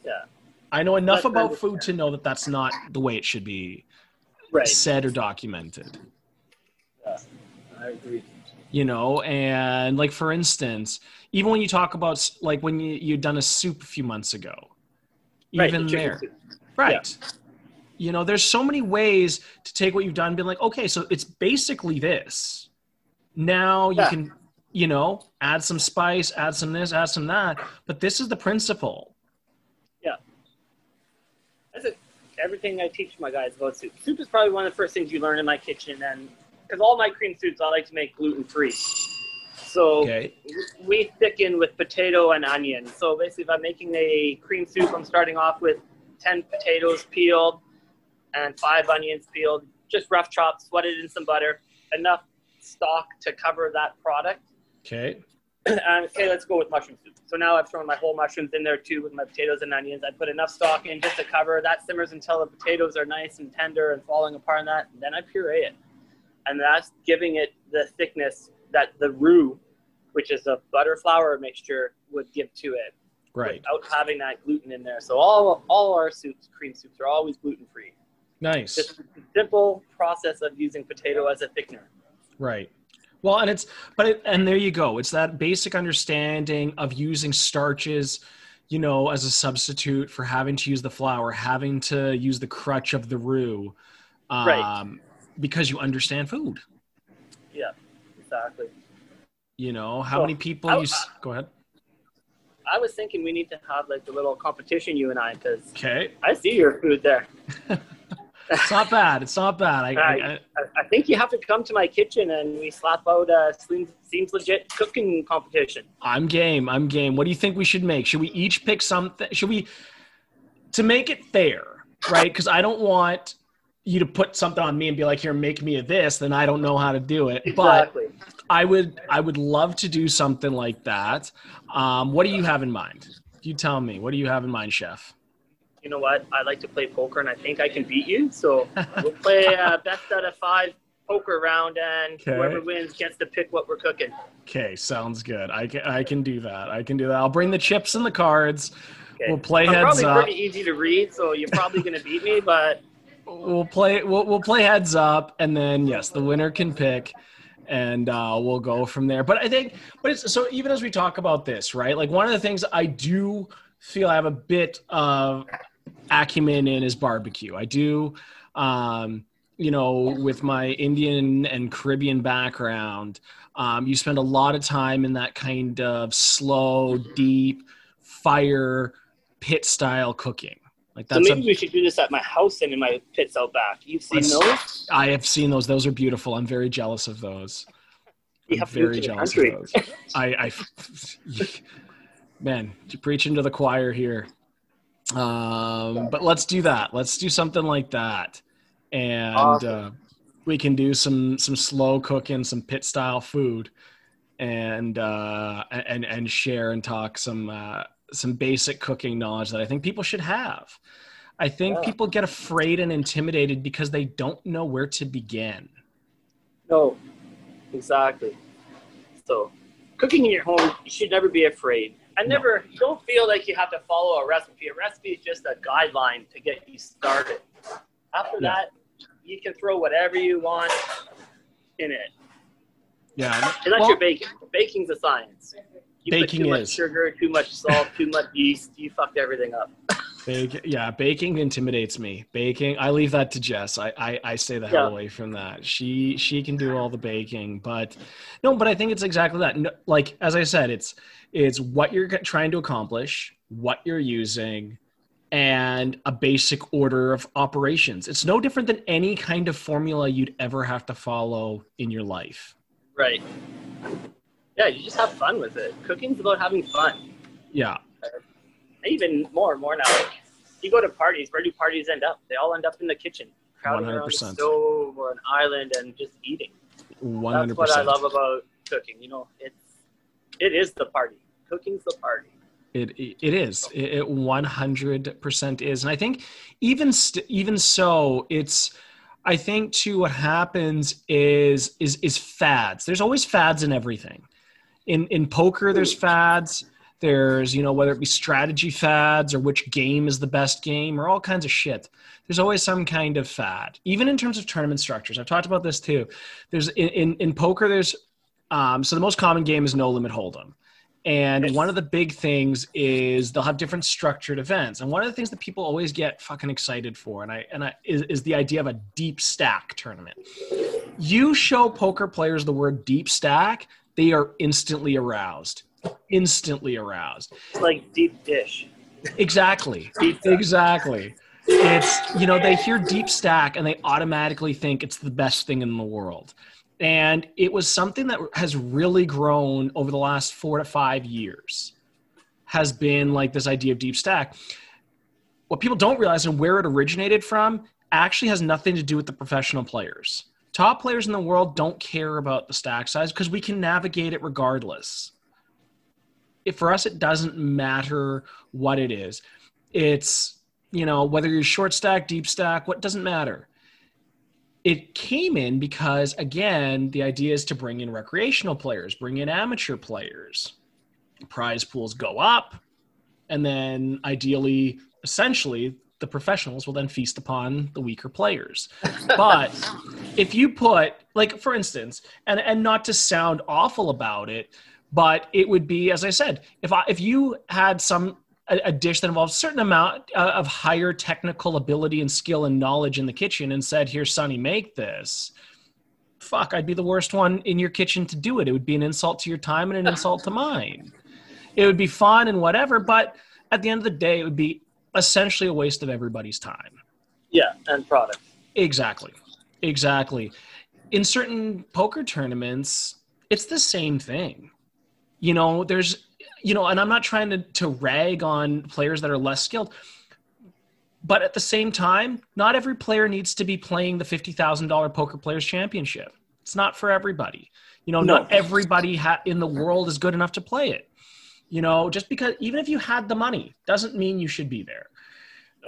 [SPEAKER 2] Yeah.
[SPEAKER 1] I know enough that's about food to know that that's not the way it should be
[SPEAKER 2] right.
[SPEAKER 1] said or documented.
[SPEAKER 2] Yeah, I agree.
[SPEAKER 1] You know, and like for instance, even when you talk about like when you you done a soup a few months ago, even right, there, right? Yeah. You know, there's so many ways to take what you've done and be like, okay, so it's basically this. Now you yeah. can, you know, add some spice, add some this, add some that, but this is the principle Yeah.
[SPEAKER 2] that's it. everything I teach my guys about soup. Soup is probably one of the first things you learn in my kitchen, and because all my cream soups I like to make gluten free. So okay. we thicken with potato and onion. So basically, if I'm making a cream soup, I'm starting off with 10 potatoes peeled and five onions peeled, just rough chopped, sweated in some butter, enough stock to cover that product.
[SPEAKER 1] Okay. (clears throat)
[SPEAKER 2] and okay, let's go with mushroom soup. So now I've thrown my whole mushrooms in there too with my potatoes and onions. I put enough stock in just to cover. That simmers until the potatoes are nice and tender and falling apart on that. And then I puree it. And that's giving it the thickness that the roux, which is a butter flour mixture, would give to it.
[SPEAKER 1] Right.
[SPEAKER 2] Without having that gluten in there. So all all our soups, cream soups, are always gluten free.
[SPEAKER 1] Nice.
[SPEAKER 2] Just a simple process of using potato as a thickener.
[SPEAKER 1] Right. Well, and it's but it, and there you go. It's that basic understanding of using starches, you know, as a substitute for having to use the flour, having to use the crutch of the roux, um, right? Because you understand food.
[SPEAKER 2] Yeah, exactly.
[SPEAKER 1] You know how many people I, you go ahead.
[SPEAKER 2] I was thinking we need to have like a little competition, you and I, because
[SPEAKER 1] okay,
[SPEAKER 2] I see your food there. (laughs)
[SPEAKER 1] it's not bad. It's not bad. I, I,
[SPEAKER 2] I, I, think you have to come to my kitchen and we slap out a seems, seems legit cooking competition.
[SPEAKER 1] I'm game. I'm game. What do you think we should make? Should we each pick something? Should we to make it fair, right? Because I don't want you to put something on me and be like, "Here, make me a this." Then I don't know how to do it.
[SPEAKER 2] Exactly.
[SPEAKER 1] But I would. I would love to do something like that. Um, what do you have in mind? You tell me. What do you have in mind, Chef?
[SPEAKER 2] You know what? I like to play poker, and I think I can beat you. So we'll (laughs) play uh, best out of five poker round, and okay. whoever wins gets to pick what we're cooking.
[SPEAKER 1] Okay, sounds good. I can I can do that. I can do that. I'll bring the chips and the cards. Okay. We'll play I'm heads
[SPEAKER 2] probably
[SPEAKER 1] up.
[SPEAKER 2] pretty easy to read, so you're probably going to beat me, but
[SPEAKER 1] we'll play we'll, we'll play heads up, and then yes, the winner can pick and uh, we'll go from there. But I think, but it's so even as we talk about this, right? Like one of the things I do feel I have a bit of acumen in is barbecue. I do, um, you know, with my Indian and Caribbean background, um, you spend a lot of time in that kind of slow, deep fire pit style cooking. Like
[SPEAKER 2] that's so maybe a, we should do this at my house and in my pits out back. You've seen those?
[SPEAKER 1] I have seen those. Those are beautiful. I'm very jealous of those.
[SPEAKER 2] I'm very jealous of those.
[SPEAKER 1] I, I, (laughs) man, you're preaching to the choir here. Um, but let's do that. Let's do something like that, and awesome. uh, we can do some some slow cooking, some pit style food, and uh, and and share and talk some uh, some basic cooking knowledge that I think people should have. I think yeah. people get afraid and intimidated because they don't know where to begin.
[SPEAKER 2] No, exactly. So, cooking in your home, you should never be afraid. I never no. don't feel like you have to follow a recipe. A recipe is just a guideline to get you started. After yeah. that, you can throw whatever you want in it.
[SPEAKER 1] Yeah,
[SPEAKER 2] and that's well, your baking. Baking's a science. You
[SPEAKER 1] baking
[SPEAKER 2] put too
[SPEAKER 1] is.
[SPEAKER 2] much sugar, too much salt, too much yeast. You fucked everything up. (laughs)
[SPEAKER 1] Bake, yeah, baking intimidates me. Baking, I leave that to Jess. I, I, I stay the hell yeah. away from that. She she can do all the baking, but no, but I think it's exactly that. No, like as I said, it's it's what you're trying to accomplish, what you're using, and a basic order of operations. It's no different than any kind of formula you'd ever have to follow in your life.
[SPEAKER 2] Right. Yeah, you just have fun with it. Cooking's about having fun.
[SPEAKER 1] Yeah.
[SPEAKER 2] Even more and more now. Like, you go to parties, where do parties end up? They all end up in the kitchen, crowding around the
[SPEAKER 1] 100%.
[SPEAKER 2] stove or an island and just eating.
[SPEAKER 1] One
[SPEAKER 2] That's what I love about cooking. You know, it's it is the party. Cooking's the party.
[SPEAKER 1] It it is. It one hundred percent is, and I think even st- even so, it's. I think too. What happens is is is fads. There's always fads in everything. In in poker, there's fads. There's you know whether it be strategy fads or which game is the best game or all kinds of shit. There's always some kind of fad. Even in terms of tournament structures, I've talked about this too. There's in in, in poker. There's um, so the most common game is no limit hold'em. And one of the big things is they'll have different structured events. And one of the things that people always get fucking excited for, and I and I is, is the idea of a deep stack tournament. You show poker players the word deep stack, they are instantly aroused. Instantly aroused.
[SPEAKER 2] It's like deep dish.
[SPEAKER 1] Exactly. (laughs)
[SPEAKER 2] Pizza.
[SPEAKER 1] Exactly. It's you know they hear deep stack and they automatically think it's the best thing in the world. And it was something that has really grown over the last 4 to 5 years. Has been like this idea of deep stack. What people don't realize and where it originated from actually has nothing to do with the professional players. Top players in the world don't care about the stack size because we can navigate it regardless. If for us, it doesn't matter what it is. It's, you know, whether you're short stack, deep stack, what doesn't matter. It came in because, again, the idea is to bring in recreational players, bring in amateur players. Prize pools go up, and then ideally, essentially, the professionals will then feast upon the weaker players. (laughs) But if you put, like, for instance, and and not to sound awful about it, but it would be, as I said, if I if you had some a, a dish that involves a certain amount uh, of higher technical ability and skill and knowledge in the kitchen, and said, "Here, Sonny, make this." Fuck, I'd be the worst one in your kitchen to do it. It would be an insult to your time and an insult to mine. It would be fun and whatever, but at the end of the day, it would be essentially a waste of everybody's time.
[SPEAKER 2] Yeah, and product.
[SPEAKER 1] Exactly. Exactly. In certain poker tournaments, it's the same thing. You know, there's, you know, and I'm not trying to, to rag on players that are less skilled, but at the same time, not every player needs to be playing the $50,000 Poker Players Championship. It's not for everybody. You know,
[SPEAKER 2] No.
[SPEAKER 1] not everybody ha- in the world is good enough to play it. You know, just because even if you had the money doesn't mean you should be there.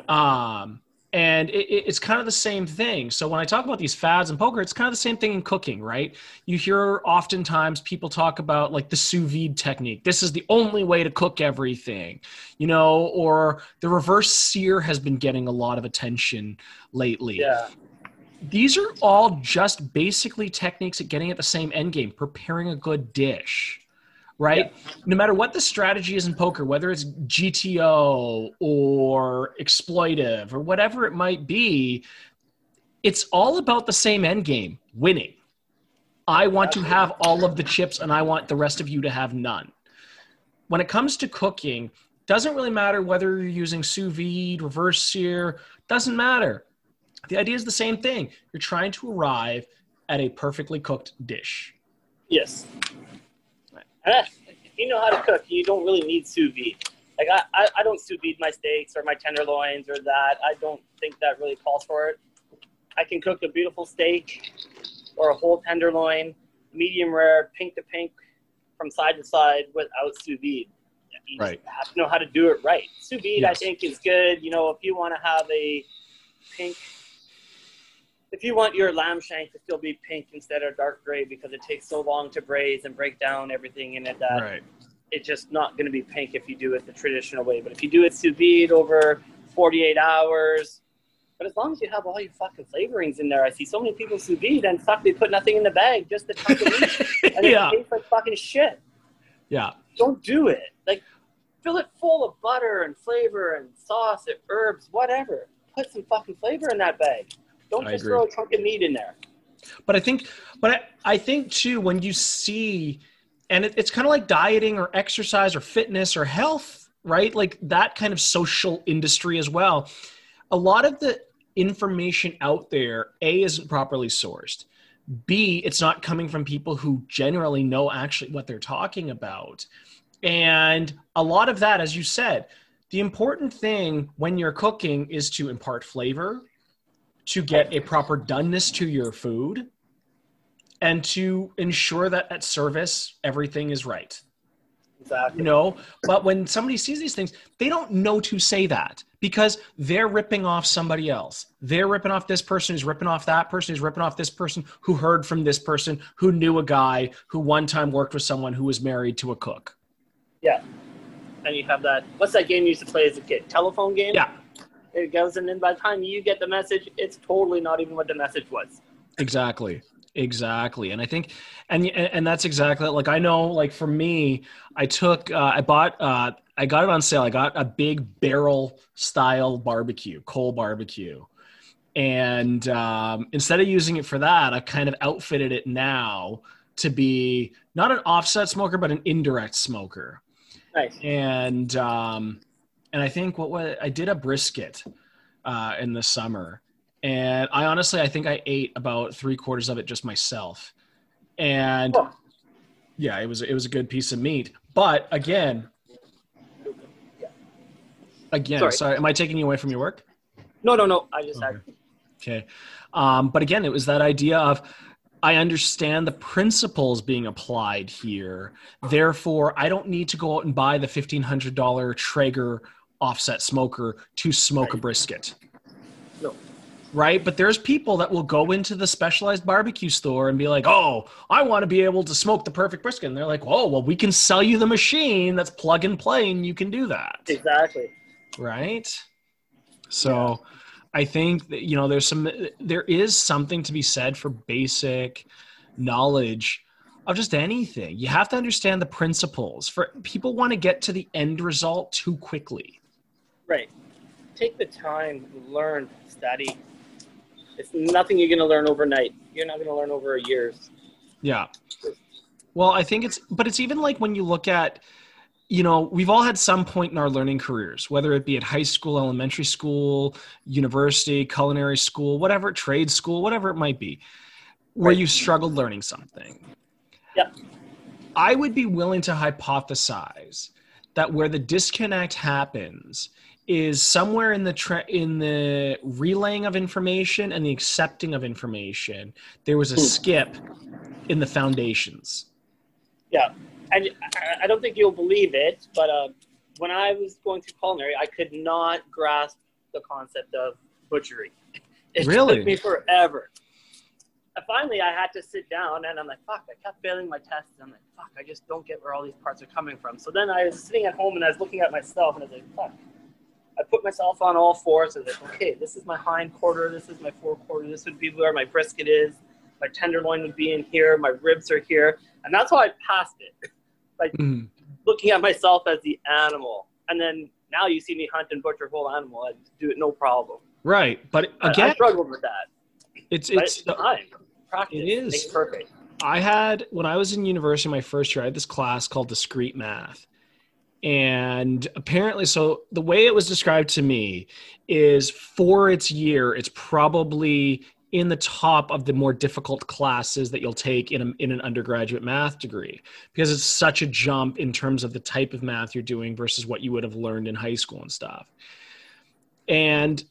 [SPEAKER 1] Um, and it, it- it's kind of the same thing. So when I talk about these fads in poker, it's kind of the same thing in cooking, right? You hear oftentimes people talk about like the sous vide technique. This is the only way to cook everything, you know, or the reverse sear has been getting a lot of attention lately
[SPEAKER 2] Yeah.
[SPEAKER 1] these are all just basically techniques at getting at the same end game, preparing a good dish, right? No matter what the strategy is in poker, whether it's GTO or exploitive or whatever it might be, it's all about the same end game, winning. I want to have all of the chips and I want the rest of you to have none. When it comes to cooking, doesn't really matter whether you're using sous vide, reverse sear, doesn't matter. The idea is the same thing. You're trying to arrive at a perfectly cooked dish.
[SPEAKER 2] Yes. If you know how to cook, you don't really need sous vide. Like I, I, I don't sous vide my steaks or my tenderloins or that. I don't think that really calls for it. I can cook a beautiful steak or a whole tenderloin, medium rare, pink to pink, from side to side without sous vide. You just
[SPEAKER 1] Right.
[SPEAKER 2] have to know how to do it right. Sous vide, I think, is good. You know, if you want to have a pink if you want your lamb shank to still be pink instead of dark gray because it takes so long to braise and break down everything in it that
[SPEAKER 1] right.
[SPEAKER 2] it's just not going to be pink if you do it the traditional way. But if you do it sous vide over 48 hours, but as long as you have all your fucking flavorings in there, I see so many people sous vide and fuck, they put nothing in the bag, just the chunk of meat, and
[SPEAKER 1] yeah.
[SPEAKER 2] it tastes like fucking shit.
[SPEAKER 1] Yeah.
[SPEAKER 2] Don't do it. Like, fill it full of butter and flavor and sauce and herbs, whatever. Put some fucking flavor in that bag. Don't
[SPEAKER 1] I
[SPEAKER 2] just
[SPEAKER 1] agree.
[SPEAKER 2] throw a chunk of meat in there.
[SPEAKER 1] But I think, but I, I think too, when you see, and it, it's kind of like dieting or exercise or fitness or health right? Like that kind of social industry as well. A lot of the information out there, A, isn't properly sourced. B, it's not coming from people who generally know actually what they're talking about. And a lot of that, as you said, the important thing when you're cooking is to impart flavor, to get a proper doneness to your food, and to ensure that at service everything is right.
[SPEAKER 2] Exactly.
[SPEAKER 1] You know, but when somebody sees these things, they don't know to say that because they're ripping off somebody else. They're ripping off this person who's ripping off that person who's ripping off this person who heard from this person who knew a guy who one time worked with someone who was married to a cook.
[SPEAKER 2] Yeah. And you have that. What's that game you used to play as a kid? Telephone game?
[SPEAKER 1] Yeah.
[SPEAKER 2] It goes, and then by the time you get the message, it's totally not even what the message was.
[SPEAKER 1] Exactly. Exactly. And I think, and, and that's exactly like, I know, like for me, I took, uh, I bought, uh, I got it on sale. I got a big barrel style barbecue, coal barbecue. And um, instead of using it for that, I kind of outfitted it now to be not an offset smoker, but an indirect smoker.
[SPEAKER 2] Nice.
[SPEAKER 1] And, um, and I think what, what I did a brisket uh, in the summer and I honestly I think I ate about three quarters of it just myself, and
[SPEAKER 2] Oh.
[SPEAKER 1] yeah, it was it was a good piece of meat. But again, again, sorry,
[SPEAKER 2] Sorry.
[SPEAKER 1] am I taking you away from your work?
[SPEAKER 2] No, no, no. I just had.
[SPEAKER 1] Okay, um, but again, it was that idea of I understand the principles being applied here. Therefore, I don't need to go out and buy the fifteen hundred dollar Traeger offset smoker to smoke a brisket.
[SPEAKER 2] No.
[SPEAKER 1] right? But there's people that will go into the specialized barbecue store and be like, "Oh, I want to be able to smoke the perfect brisket." And they're like, "Oh, well, we can sell you the machine that's plug and play, and you can do that."
[SPEAKER 2] Exactly.
[SPEAKER 1] right? So, I think that you know there's some there is something to be said for basic knowledge of just anything. You have to understand the principles. For people want to get to the end result too quickly.
[SPEAKER 2] Right. Take the time, learn, study. It's nothing you're going to learn overnight. You're not going to learn over a years.
[SPEAKER 1] Yeah. Well, I think it's, but it's even like when you look at, you know, we've all had some point in our learning careers, whether it be at high school, elementary school, university, culinary school, whatever, trade school, whatever it might be, where
[SPEAKER 2] Right.
[SPEAKER 1] you struggled learning something.
[SPEAKER 2] Yep.
[SPEAKER 1] I would be willing to hypothesize that where the disconnect happens is somewhere in the tra- in the relaying of information and the accepting of information. There was a
[SPEAKER 2] Hmm.
[SPEAKER 1] skip in the foundations.
[SPEAKER 2] Yeah. And I- don't think you'll believe it, but uh, when I was going through culinary, I could not grasp the concept of butchery. (laughs) It
[SPEAKER 1] Really?
[SPEAKER 2] took me forever. And finally, I had to sit down and I'm like, fuck, I kept failing my tests. I'm like, fuck, I just don't get where all these parts are coming from. So then I was sitting at home and I was looking at myself and I was like, fuck. I put myself on all fours and I was like, okay, this is my hind quarter, this is my fore quarter, this would be where my brisket is, my tenderloin would be in here, my ribs are here. And that's how I passed it. (laughs)
[SPEAKER 1] Mhm.
[SPEAKER 2] Looking at myself as the animal. And then now you see me hunt and butcher a whole animal. I do it no problem.
[SPEAKER 1] Right, but
[SPEAKER 2] I- I struggled with that.
[SPEAKER 1] it's
[SPEAKER 2] But
[SPEAKER 1] it's.
[SPEAKER 2] it's time. Practice.
[SPEAKER 1] It is.
[SPEAKER 2] Perfect.
[SPEAKER 1] I had when I was in university, my first year, I had this class called discrete math, and apparently, so the way it was described to me is for its year, it's probably in the top of the more difficult classes that you'll take in, a, in an undergraduate math degree because it's such a jump in terms of the type of math you're doing versus what you would have learned in high school and stuff. And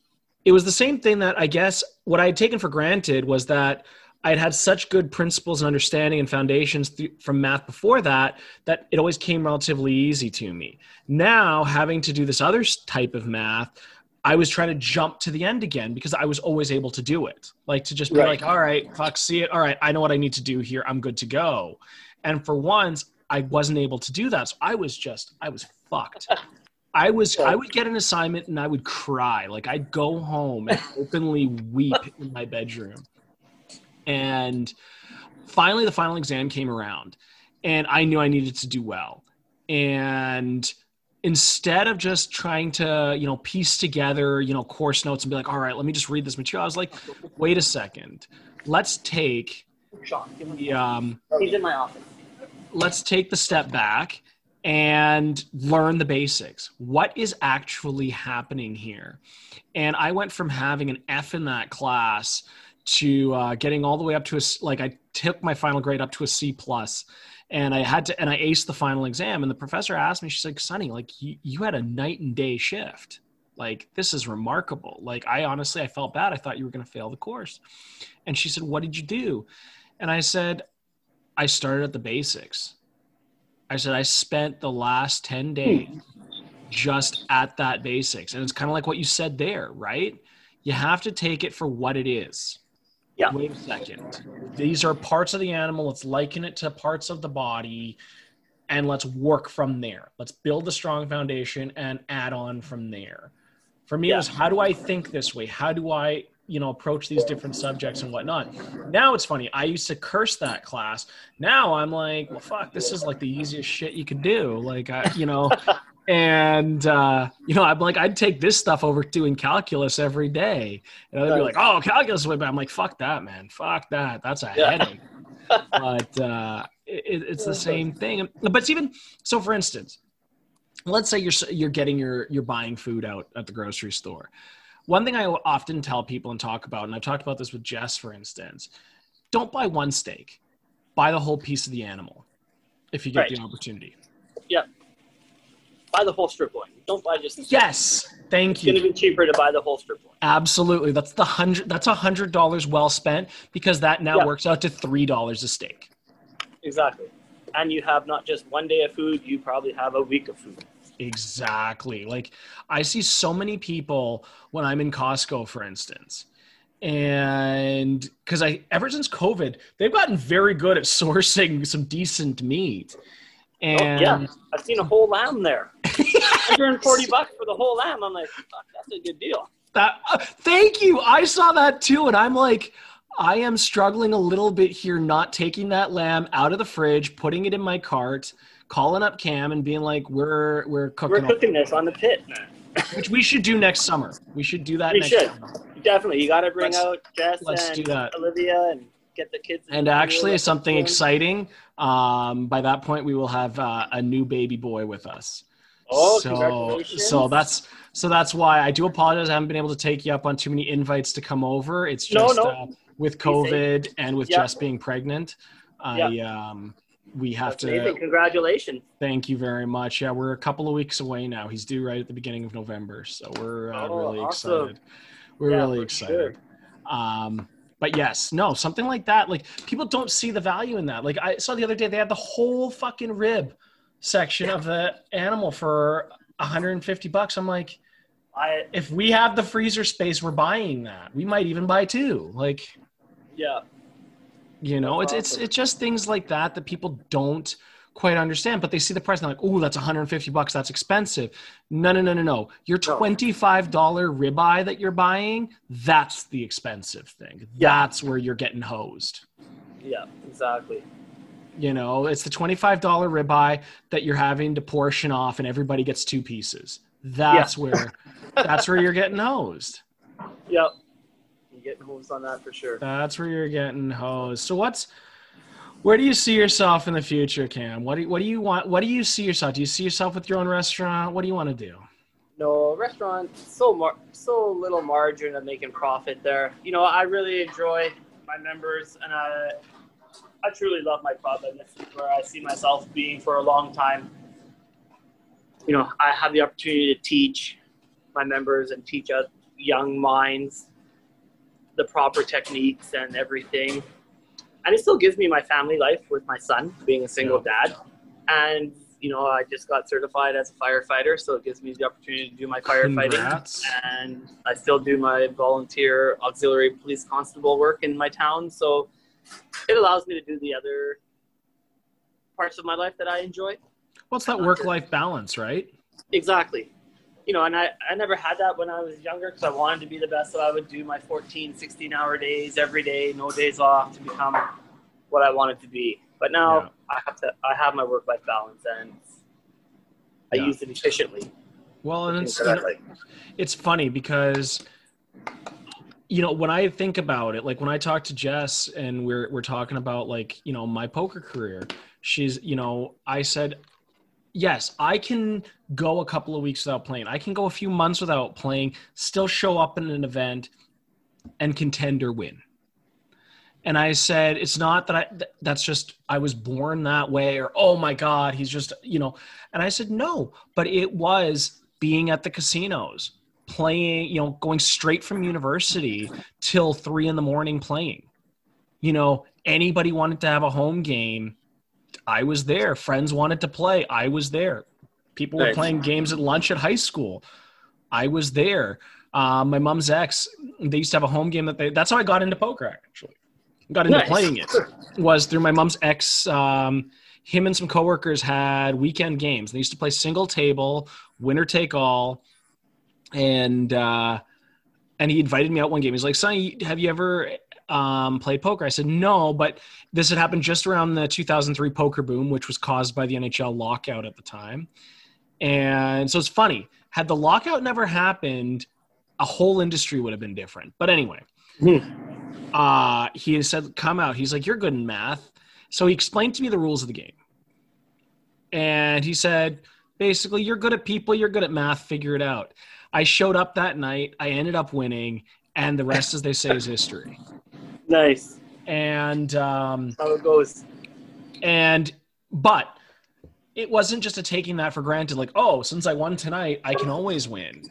[SPEAKER 1] it was the same thing that I guess what I had taken for granted was that I'd had such good principles and understanding and foundations th- from math before that that it always came relatively easy to me. Now, having to do this other type of math, I was trying to jump to the end again because I was always able to do it. Like to just be
[SPEAKER 2] Right.
[SPEAKER 1] like, all right, fuck, see it. All right, I know what I need to do here. I'm good to go. And for once, I wasn't able to do that. So I was just, I was fucked. I was, I would get an assignment and I would cry. Like I'd go home and (laughs) openly weep in my bedroom. And finally, the final exam came around, and I knew I needed to do well. And instead of just trying to, you know, piece together, you know, course notes and be like, all right, let me just read this material, I was like, wait a second, let's take
[SPEAKER 2] Sean, give me
[SPEAKER 1] the, um,
[SPEAKER 2] He's in my office.
[SPEAKER 1] let's take the step back and learn the basics. What is actually happening here? And I went from having an F in that class to uh, getting all the way up to a like I took my final grade up to a C plus, and I had to and I aced the final exam. And the professor asked me, she's like, "Sonny, like you, you had a night and day shift. Like this is remarkable. Like I honestly I felt bad. I thought you were going to fail the course." And she said, "What did you do?" And I said, "I started at the basics." I said, I spent the last 10 days just at that basics. And it's kind of like what you said there, right? You have to take it for what it is.
[SPEAKER 2] Yeah.
[SPEAKER 1] Wait a second. These are parts of the animal. Let's liken it to parts of the body and let's work from there. Let's build a strong foundation and add on from there. For me, yeah. it was how do I think this way? How do I you know approach these different subjects and whatnot now it's funny i used to curse that class now i'm like well fuck this is like the easiest shit you could do like i you know and uh, you know i'm like i'd take this stuff over doing calculus every day. And i'd be like oh calculus way but i'm like fuck that man. Fuck that. That's a yeah. headache. (laughs) But uh, it, it's the same thing. But it's even so for instance let's say you're you're getting your you're buying food out at the grocery store. One thing I often tell people and talk about, and I've talked about this with Jess, for instance, don't buy one steak, buy the whole piece of the animal if you get right. the opportunity.
[SPEAKER 2] Yeah. Buy the whole strip loin. Don't buy just the
[SPEAKER 1] Yes. Thank
[SPEAKER 2] you. It's going to be cheaper to buy the whole strip loin.
[SPEAKER 1] Absolutely. That's the hundred. That's a hundred dollars well spent because that now yeah. works out to three dollars a steak.
[SPEAKER 2] Exactly. And you have not just one day of food. You probably have a week of food.
[SPEAKER 1] Exactly. Like I see so many people when I'm in Costco, for instance, and because I ever since COVID, they've gotten very good at (laughs) sourcing some decent meat. And oh,
[SPEAKER 2] yeah, I've seen a whole lamb there. (laughs) 140 bucks for the whole lamb. I'm like, that's a good deal.
[SPEAKER 1] That uh, thank you. I saw that too, and I'm like, I am struggling a little bit here, not taking that lamb out of the fridge, putting it in my cart calling up Cam and being like, "We're we're cooking.
[SPEAKER 2] We're cooking this on the pit,
[SPEAKER 1] Which we should do next summer. We should do that.
[SPEAKER 2] We
[SPEAKER 1] next
[SPEAKER 2] should
[SPEAKER 1] summer.
[SPEAKER 2] definitely. You got to bring let's, out Jess and Olivia and get the kids.
[SPEAKER 1] And actually, something exciting. Um, by that point, we will have uh, a new baby boy with us.
[SPEAKER 2] Oh,
[SPEAKER 1] so! So that's so that's why I do apologize. I haven't been able to take you up on too many invites to come over. It's just no, no. Uh, with COVID and with yep. Jess being pregnant. I um we have
[SPEAKER 2] That's to amazing. congratulations
[SPEAKER 1] thank you very much yeah we're a couple of weeks away now he's due right at the beginning of november so we're uh, oh, really awesome. excited we're yeah, really excited sure. um but yes no something like that like people don't see the value in that. Like i saw the other day they had the whole fucking rib section yeah. of the animal for 150 bucks. I'm like I, if we have the freezer space we're buying that. We might even buy two like
[SPEAKER 2] yeah.
[SPEAKER 1] you know, it's it's it's just things like that that people don't quite understand, but they see the price and they're like, "Oh, that's 150 bucks. That's expensive." No, no, no, no, no. Your $25 ribeye that you're buying, that's the expensive thing. Yeah. That's where you're getting hosed.
[SPEAKER 2] Yeah, exactly.
[SPEAKER 1] You know, it's the $25 ribeye that you're having to portion off and everybody gets two pieces. That's yeah. where that's where you're getting hosed.
[SPEAKER 2] Yep You're getting hosed on that for sure.
[SPEAKER 1] That's where you're getting hosed. So what's where do you see yourself in the future, Cam? What do you, what do you want? What do you see yourself? Do you see yourself with your own restaurant? What do you want to do?
[SPEAKER 2] No, restaurant so mar- so little margin of making profit there. You know, I really enjoy my members, and I I truly love my club, and this is where I see myself being for a long time. You know, I have the opportunity to teach my members and teach young minds the proper techniques and everything. And it still gives me my family life with my son being a single dad. And, you know, I just got certified as a firefighter, so it gives me the opportunity to do my firefighting.
[SPEAKER 1] Congrats.
[SPEAKER 2] And I still do my volunteer auxiliary police constable work in my town. So it allows me to do the other parts of my life that I enjoy.
[SPEAKER 1] What's that uh, work life balance, right?
[SPEAKER 2] Exactly you know, and I, I never had that when I was younger because I wanted to be the best. So I would do my 14, 16 hour days every day, no days off to become what I wanted to be. But now yeah. I have to, I have my work life balance and I yeah. use it efficiently.
[SPEAKER 1] Well, and it's, like. it's funny because, you know, when I think about it, like when I talk to Jess and we're, we're talking about like, you know, my poker career, she's, you know, I said, yes, I can go a couple of weeks without playing. I can go a few months without playing, still show up in an event and contend or win. And I said, it's not that I, that's just, I was born that way or, oh my God, he's just, you know. And I said, no, but it was being at the casinos, playing, you know, going straight from university till three in the morning playing. You know, anybody wanted to have a home game, I was there. Friends wanted to play, I was there. People were playing games at lunch at high school. I was there. Uh, my mom's ex, they used to have a home game that they, that's how I got into poker actually. Got into nice. playing it was through my mom's ex. Um, him and some coworkers had weekend games. They used to play single table, winner take all. And, uh, and he invited me out one game. He's like, Sonny, have you ever um, played poker? I said, no, but this had happened just around the 2003 poker boom, which was caused by the NHL lockout at the time. And so it's funny. Had the lockout never happened, a whole industry would have been different. But anyway, hmm. uh, he said, come out. He's like, you're good in math. So he explained to me the rules of the game. And he said, basically, you're good at people, you're good at math, figure it out. I showed up that night. I ended up winning, and the rest, as they say, is history.
[SPEAKER 2] Nice.
[SPEAKER 1] And um,
[SPEAKER 2] how it goes.
[SPEAKER 1] And but it wasn't just a taking that for granted. Like, oh, since I won tonight, I can always win.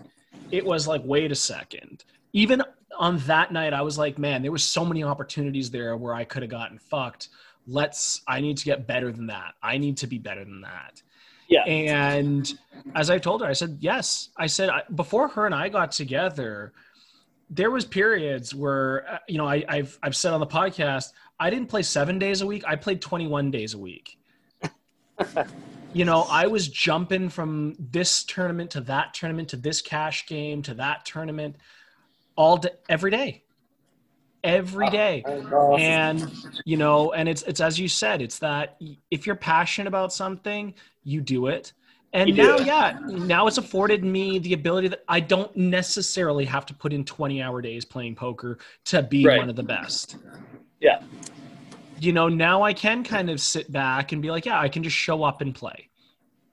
[SPEAKER 1] It was like, wait a second. Even on that night, I was like, man, there was so many opportunities there where I could have gotten fucked. Let's. I need to get better than that. I need to be better than that.
[SPEAKER 2] Yeah.
[SPEAKER 1] And as I told her, I said, yes. I said before her and I got together there was periods where uh, you know I, have I've said on the podcast I didn't play seven days a week. I played 21 days a week. (laughs) you know, I was jumping from this tournament to that tournament to this cash game to that tournament all day, every day, every day. And you know, and it's it's as you said, it's that if you're passionate about something, you do it and now, yeah, now it's afforded me the ability that I don't necessarily have to put in 20 hour days playing poker to be right. one of the best.
[SPEAKER 2] Yeah.
[SPEAKER 1] You know, now I can kind of sit back and be like, yeah, I can just show up and play.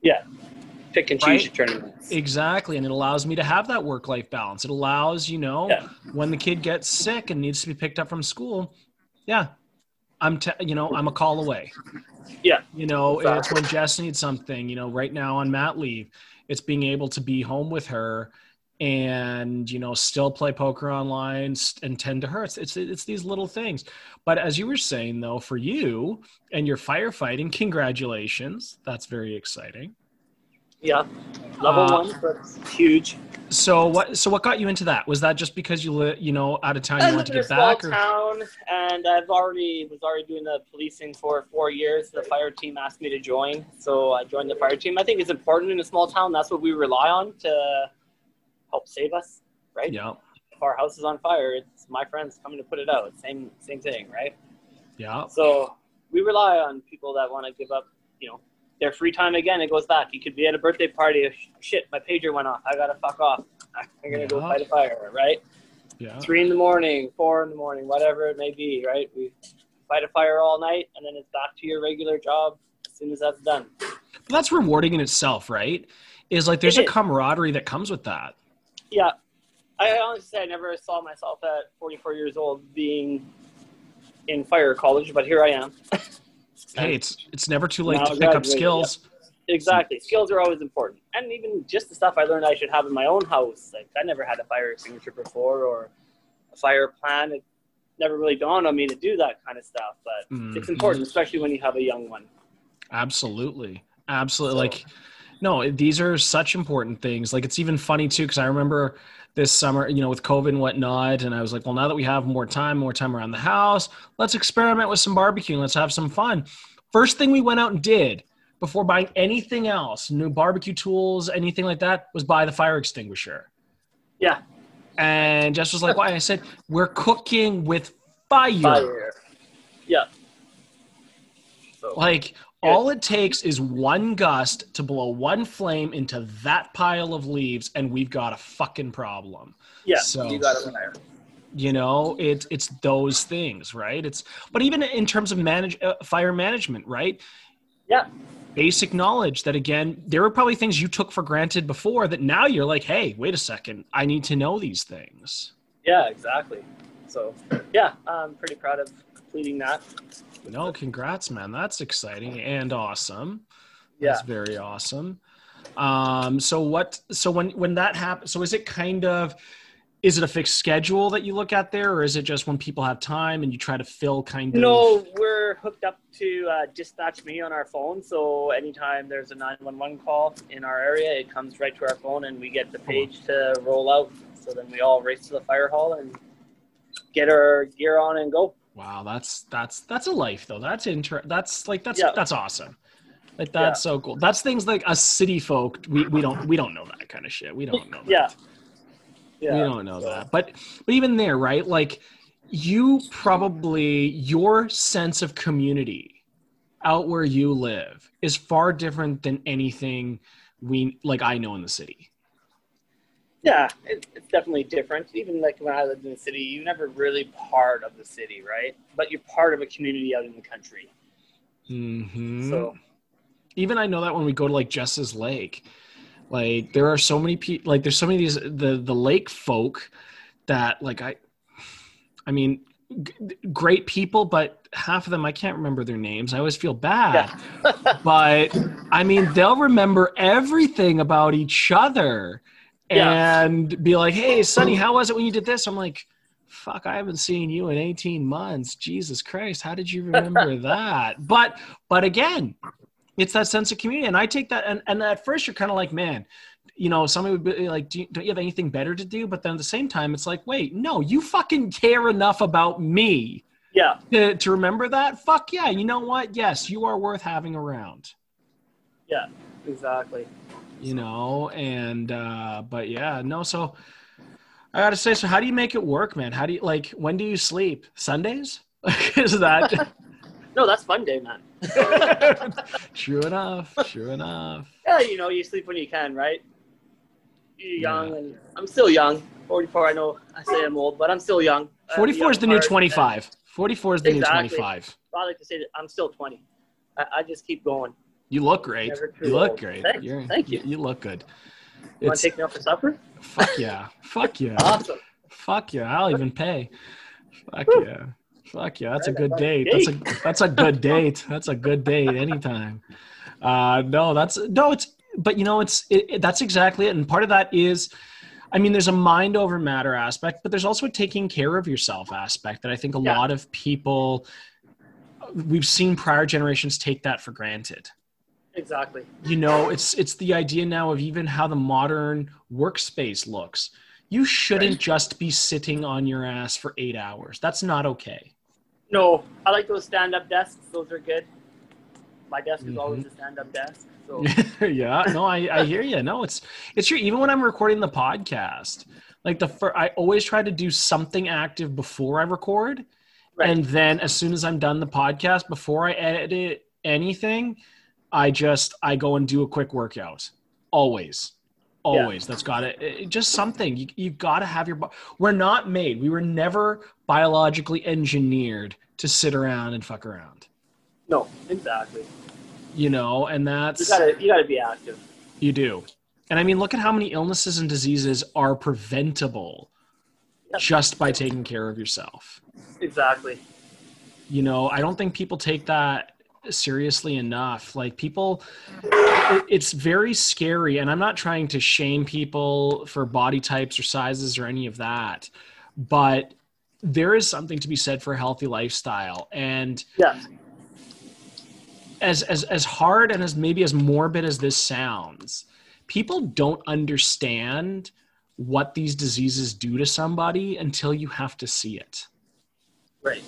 [SPEAKER 2] Yeah. Pick and choose right? your tournaments.
[SPEAKER 1] Exactly. And it allows me to have that work life balance. It allows, you know, yeah. when the kid gets sick and needs to be picked up from school, yeah, I'm, te- you know, I'm a call away.
[SPEAKER 2] Yeah.
[SPEAKER 1] You know, exactly. it's when Jess needs something, you know, right now on mat leave, it's being able to be home with her and, you know, still play poker online and tend to her. It's, it's, it's these little things. But as you were saying though, for you and your firefighting, congratulations. That's very exciting.
[SPEAKER 2] Yeah. Level uh, one, but huge.
[SPEAKER 1] So what? So what got you into that? Was that just because you live, you know, out of town, you wanted to get back?
[SPEAKER 2] Or? town, and I've already was already doing the policing for four years. The fire team asked me to join, so I joined the fire team. I think it's important in a small town. That's what we rely on to help save us, right?
[SPEAKER 1] Yeah.
[SPEAKER 2] If our house is on fire, it's my friends coming to put it out. Same same thing, right?
[SPEAKER 1] Yeah.
[SPEAKER 2] So we rely on people that want to give up, you know, their free time again. It goes back. You could be at a birthday party. Shit, my pager went off. I gotta fuck off. I'm gonna yeah. go fight a fire, right?
[SPEAKER 1] Yeah.
[SPEAKER 2] Three in the morning, four in the morning, whatever it may be, right? We fight a fire all night, and then it's back to your regular job as soon as that's done.
[SPEAKER 1] But that's rewarding in itself, right? Is like there's it a is. camaraderie that comes with that.
[SPEAKER 2] Yeah, I honestly say I never saw myself at 44 years old being in fire college, but here I am. (laughs)
[SPEAKER 1] hey, it's it's never too late to pick up skills.
[SPEAKER 2] Exactly, skills are always important, and even just the stuff I learned I should have in my own house. Like I never had a fire extinguisher before or a fire plan. It never really dawned on me to do that kind of stuff, but mm-hmm. it's important, especially when you have a young one.
[SPEAKER 1] Absolutely, absolutely. So. Like, no, these are such important things. Like, it's even funny too because I remember this summer, you know, with COVID and whatnot. And I was like, well, now that we have more time, more time around the house, let's experiment with some barbecue. Let's have some fun. First thing we went out and did before buying anything else, new barbecue tools, anything like that, was buy the fire extinguisher.
[SPEAKER 2] Yeah.
[SPEAKER 1] And Jess was like, why? I said, we're cooking with fire.
[SPEAKER 2] Fire. Yeah.
[SPEAKER 1] So. Like, all it takes is one gust to blow one flame into that pile of leaves, and we've got a fucking problem.
[SPEAKER 2] Yeah, so, you got it there.
[SPEAKER 1] You know, it's it's those things, right? It's but even in terms of manage uh, fire management, right?
[SPEAKER 2] Yeah.
[SPEAKER 1] Basic knowledge that again, there were probably things you took for granted before that now you're like, hey, wait a second, I need to know these things.
[SPEAKER 2] Yeah, exactly. So yeah, I'm pretty proud of completing that.
[SPEAKER 1] No, congrats, man. That's exciting and awesome.
[SPEAKER 2] Yeah.
[SPEAKER 1] That's very awesome. Um, so what so when when that happens so is it kind of is it a fixed schedule that you look at there or is it just when people have time and you try to fill kind of
[SPEAKER 2] No, we're hooked up to uh, Dispatch Me on our phone. So anytime there's a 911 call in our area, it comes right to our phone and we get the page to roll out. So then we all race to the fire hall and get our gear on and go.
[SPEAKER 1] Wow, that's that's that's a life though. That's inter that's like that's
[SPEAKER 2] Yeah.
[SPEAKER 1] that's awesome. Like that's so cool. That's things like us city folk we, we don't we don't know that kind of shit. We don't know that.
[SPEAKER 2] Yeah. Yeah.
[SPEAKER 1] we don't know
[SPEAKER 2] So-
[SPEAKER 1] that but but even there right like you probably your sense of community out where you live is far different than anything we like i know in the city
[SPEAKER 2] Yeah, it, it's definitely different. Even like when I lived in the city, you're never really part of the city, right? But you're part of a community out in the country.
[SPEAKER 1] hmm
[SPEAKER 2] So
[SPEAKER 1] even i know that when we go to like jess's lake like there are so many people like there's so many of these the the lake folk that like i i mean g- great people but half of them i can't remember their names i always feel bad (laughs) but I mean, they'll remember everything about each other
[SPEAKER 2] Yeah.
[SPEAKER 1] and be like, "Hey, Sonny, (clears throat) how was it when you did this?" I'm like, "Fuck, I haven't seen you in 18 months. Jesus Christ, how did you remember (laughs) that?" But, but again, it's that sense of community, and I take that. And, and at first, you're kind of like, "Man." You know, somebody would be like, Do you, "Don't you have anything better to do?" But then at the same time, it's like, "Wait, no, you fucking care enough about me
[SPEAKER 2] yeah,
[SPEAKER 1] to, to remember that." Fuck yeah! You know what? Yes, you are worth having around.
[SPEAKER 2] yeah, exactly.
[SPEAKER 1] you know and uh but yeah no so i gotta say so how do you make it work man how do you like when do you sleep sundays (laughs) is that (laughs)
[SPEAKER 2] No, that's fun day, man. (laughs)
[SPEAKER 1] true enough true enough
[SPEAKER 2] Yeah, you know, you sleep when you can, right? You're young, and I'm still young. 44. I know I say I'm old, but I'm still young. I have
[SPEAKER 1] 44 is the new 25 44 is the
[SPEAKER 2] Exactly.
[SPEAKER 1] new 25
[SPEAKER 2] I like to say that I'm still 20. I, I just keep going.
[SPEAKER 1] You look great. You look
[SPEAKER 2] old.
[SPEAKER 1] great. You're,
[SPEAKER 2] Thank you.
[SPEAKER 1] you look good.
[SPEAKER 2] You want to take me out for supper?
[SPEAKER 1] fuck yeah. Fuck (laughs) yeah.
[SPEAKER 2] Awesome.
[SPEAKER 1] fuck yeah. I'll even pay. Fuck yeah. Fuck yeah. That's a good
[SPEAKER 2] that's
[SPEAKER 1] date. that's a that's a good (laughs) date. That's a good date anytime. Uh no that's no it's but you know it's it, it- that's exactly it. And part of that is i mean there's a mind over matter aspect but there's also a taking care of yourself aspect that i think a
[SPEAKER 2] Yeah.
[SPEAKER 1] lot of people we've seen prior generations take that for granted
[SPEAKER 2] Exactly.
[SPEAKER 1] you know it's it's the idea now of even how the modern workspace looks you shouldn't
[SPEAKER 2] Right.
[SPEAKER 1] just be sitting on your ass for eight hours that's not okay
[SPEAKER 2] No, I like those stand-up desks. Those are good. My desk is always
[SPEAKER 1] Mm-hmm.
[SPEAKER 2] a stand-up desk. So (laughs)
[SPEAKER 1] yeah no i i hear you no it's it's true even when i'm recording the podcast like the fir- i always try to do something active before i record
[SPEAKER 2] Right.
[SPEAKER 1] and then as soon as i'm done the podcast before i edit anything i just i go and do a quick workout always always that's got to just something you, you've got to have your we're not made we were never biologically engineered to sit around and fuck around
[SPEAKER 2] no, exactly.
[SPEAKER 1] you know and that's You
[SPEAKER 2] gotta you gotta be active.
[SPEAKER 1] you do. And I mean, look at how many illnesses and diseases are preventable
[SPEAKER 2] Yep.
[SPEAKER 1] just by taking care of yourself.
[SPEAKER 2] Exactly.
[SPEAKER 1] You know, I don't think people take that seriously enough. Like, people, it's very scary. And I'm not trying to shame people for body types or sizes or any of that. But there is something to be said for a healthy lifestyle. And
[SPEAKER 2] Yeah.
[SPEAKER 1] as as as hard and as maybe as morbid as this sounds, people don't understand what these diseases do to somebody until you have to see it.
[SPEAKER 2] Right.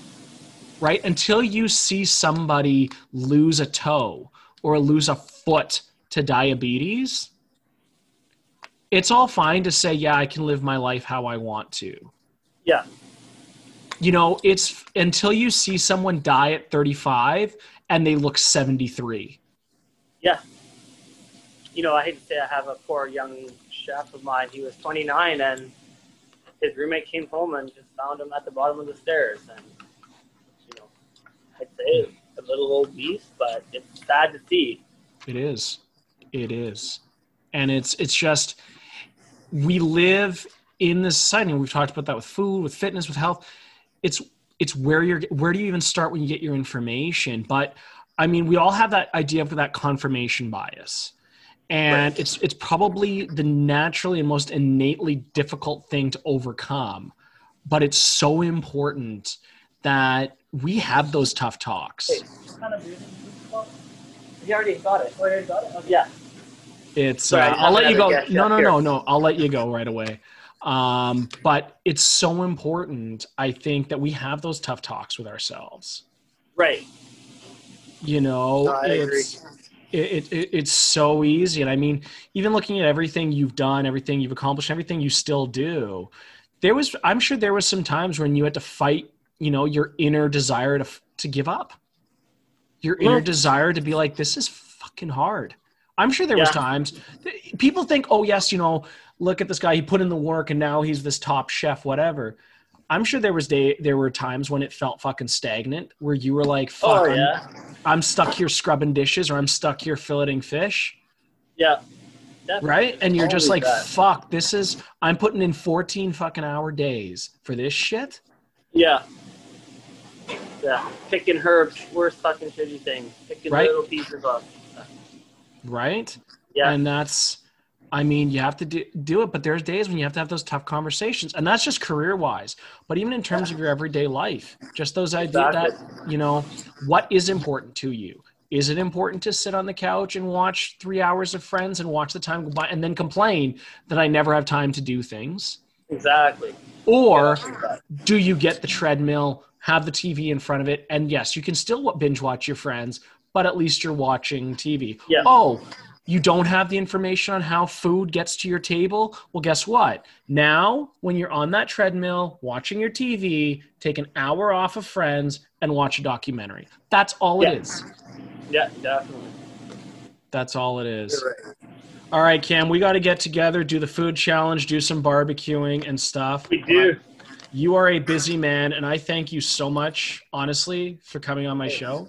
[SPEAKER 1] Right? Until you see somebody lose a toe or lose a foot to diabetes, it's all fine to say, yeah, I can live my life how I want to.
[SPEAKER 2] Yeah.
[SPEAKER 1] You know, it's until you see someone die at 35 and they look 73.
[SPEAKER 2] Yeah. You know, I hate to say I have a poor young chef of mine. He was 29 and his roommate came home and just found him at the bottom of the stairs. And, I'd say a little old beast, but it's sad to see.
[SPEAKER 1] It is. It is. And it's it's just we live in this society and we've talked about that with food, with fitness, with health. It's it's where you're where do you even start when you get your information? But I mean, we all have that idea of that confirmation bias. And
[SPEAKER 2] Right.
[SPEAKER 1] it's it's probably the naturally and most innately difficult thing to overcome. But it's so important that we have those tough talks.
[SPEAKER 2] Wait, kind of beer you? He already got it. Oh, already got it? Okay. Yeah.
[SPEAKER 1] It's
[SPEAKER 2] Sorry,
[SPEAKER 1] uh,
[SPEAKER 2] I
[SPEAKER 1] I'll let you go.
[SPEAKER 2] another
[SPEAKER 1] No, no,
[SPEAKER 2] here.
[SPEAKER 1] no, no. I'll let you go right away. Um, but it's so important, I think, that we have those tough talks with ourselves.
[SPEAKER 2] Right.
[SPEAKER 1] You know,
[SPEAKER 2] No, I agree.
[SPEAKER 1] it's it, it, it it's so easy, and I mean, even looking at everything you've done, everything you've accomplished, everything you still do, there was, I'm sure, there was some times when you had to fight, you know, your inner desire to to give up, your inner
[SPEAKER 2] Well-
[SPEAKER 1] desire to be like, this is fucking hard. I'm sure there was
[SPEAKER 2] Yeah.
[SPEAKER 1] times people think, oh yes, you know, look at this guy, he put in the work and now he's this top chef, whatever. I'm sure there was day there were times when it felt fucking stagnant where you were like, oh, fuck,
[SPEAKER 2] Oh
[SPEAKER 1] I'm,
[SPEAKER 2] yeah.
[SPEAKER 1] I'm stuck here scrubbing dishes or I'm stuck here filleting fish,
[SPEAKER 2] Yeah. Definitely.
[SPEAKER 1] right? And you're just like,
[SPEAKER 2] that.
[SPEAKER 1] fuck, this is I'm putting in 14 fucking hour days for this shit.
[SPEAKER 2] Yeah. Yeah. Picking herbs, worst fucking shitty thing. Picking
[SPEAKER 1] Right.
[SPEAKER 2] little pieces of.
[SPEAKER 1] Right?
[SPEAKER 2] Yeah.
[SPEAKER 1] And that's I mean, you have to do, do it, but there's days when you have to have those tough conversations. And that's just career wise. But even in terms of your everyday life, just those ideas
[SPEAKER 2] Exactly.
[SPEAKER 1] that, you know, what is important to you? Is it important to sit on the couch and watch three hours of friends and watch the time go by and then complain that I never have time to do things?
[SPEAKER 2] Exactly.
[SPEAKER 1] Or
[SPEAKER 2] Yeah.
[SPEAKER 1] do you get the treadmill, have the TV in front of it, and yes, you can still binge watch your friends, but at least you're watching TV.
[SPEAKER 2] Yeah.
[SPEAKER 1] Oh, you don't have the information on how food gets to your table? Well, guess what? Now, when you're on that treadmill, watching your TV, take an hour off of friends and watch a documentary. That's all
[SPEAKER 2] Yeah.
[SPEAKER 1] it is.
[SPEAKER 2] Yeah, definitely.
[SPEAKER 1] That's all it is.
[SPEAKER 2] Right.
[SPEAKER 1] All right, Cam, we got to get together, do the food challenge, do some barbecuing and stuff.
[SPEAKER 2] We do.
[SPEAKER 1] You are a busy man, and I thank you so much, honestly, for coming on my show.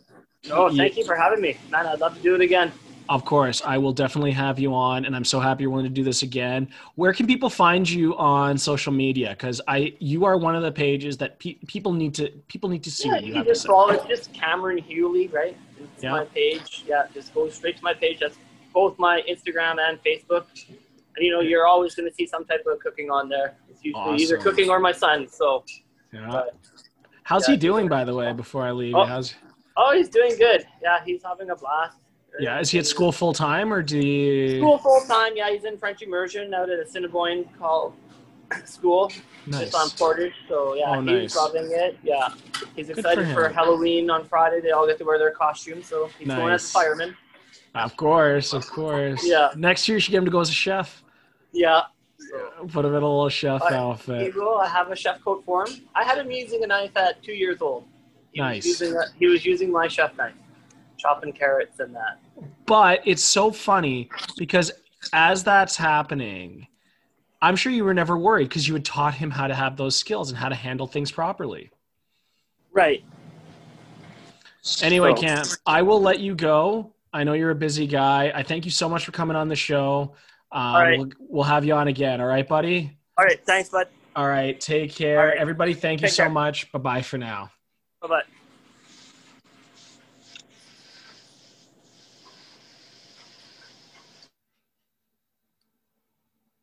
[SPEAKER 2] Oh, thank you for having me. Man, I'd love to do it again.
[SPEAKER 1] Of course, I will definitely have you on, and I'm so happy you're willing to do this again. Where can people find you on social media? Because I, you are one of the pages that pe- people need to people need to see
[SPEAKER 2] Yeah, you
[SPEAKER 1] you
[SPEAKER 2] can just follow it's just Cameron Huley, right? It's
[SPEAKER 1] Yeah.
[SPEAKER 2] my page. Yeah, just go straight to my page. That's both my Instagram and Facebook. And you know, you're always gonna see some type of cooking on there. It's usually either cooking or my son. So
[SPEAKER 1] Yeah.
[SPEAKER 2] but,
[SPEAKER 1] How's
[SPEAKER 2] yeah,
[SPEAKER 1] he doing, by the way? Before I leave,
[SPEAKER 2] Oh.
[SPEAKER 1] how's
[SPEAKER 2] oh he's doing good. Yeah, he's having a blast.
[SPEAKER 1] yeah? Is he at school full time or do you?
[SPEAKER 2] School full time, yeah, he's in French immersion out at Assiniboine called (clears throat) school.
[SPEAKER 1] Nice.
[SPEAKER 2] Just on Portage. So yeah,
[SPEAKER 1] Oh,
[SPEAKER 2] he's
[SPEAKER 1] nice.
[SPEAKER 2] loving it. Yeah. He's excited for,
[SPEAKER 1] him.
[SPEAKER 2] Halloween on Friday. They all get to wear their costumes, so he's going as a fireman.
[SPEAKER 1] Of course, of course.
[SPEAKER 2] Yeah.
[SPEAKER 1] Next year, you should get him to go as a chef.
[SPEAKER 2] Yeah. So
[SPEAKER 1] Put him in a little chef
[SPEAKER 2] Alright.
[SPEAKER 1] outfit.
[SPEAKER 2] you go. I have a chef coat for him. I had him using a knife at two years old. He
[SPEAKER 1] Nice.
[SPEAKER 2] Was using a, he was using my chef knife, chopping carrots and that.
[SPEAKER 1] But it's so funny because as that's happening, I'm sure you were never worried because you had taught him how to have those skills and how to handle things properly.
[SPEAKER 2] Right.
[SPEAKER 1] Anyway,
[SPEAKER 2] So-
[SPEAKER 1] Cam, I will let you go. I know you're a busy guy. I thank you so much for coming on the show. Um,
[SPEAKER 2] All right.
[SPEAKER 1] we'll, we'll have you on again. All right, buddy?
[SPEAKER 2] All right. Thanks, bud.
[SPEAKER 1] All right. Take care.
[SPEAKER 2] Right.
[SPEAKER 1] Everybody, thank you
[SPEAKER 2] Take
[SPEAKER 1] so
[SPEAKER 2] care.
[SPEAKER 1] much. Bye bye for now.
[SPEAKER 2] Bye bye.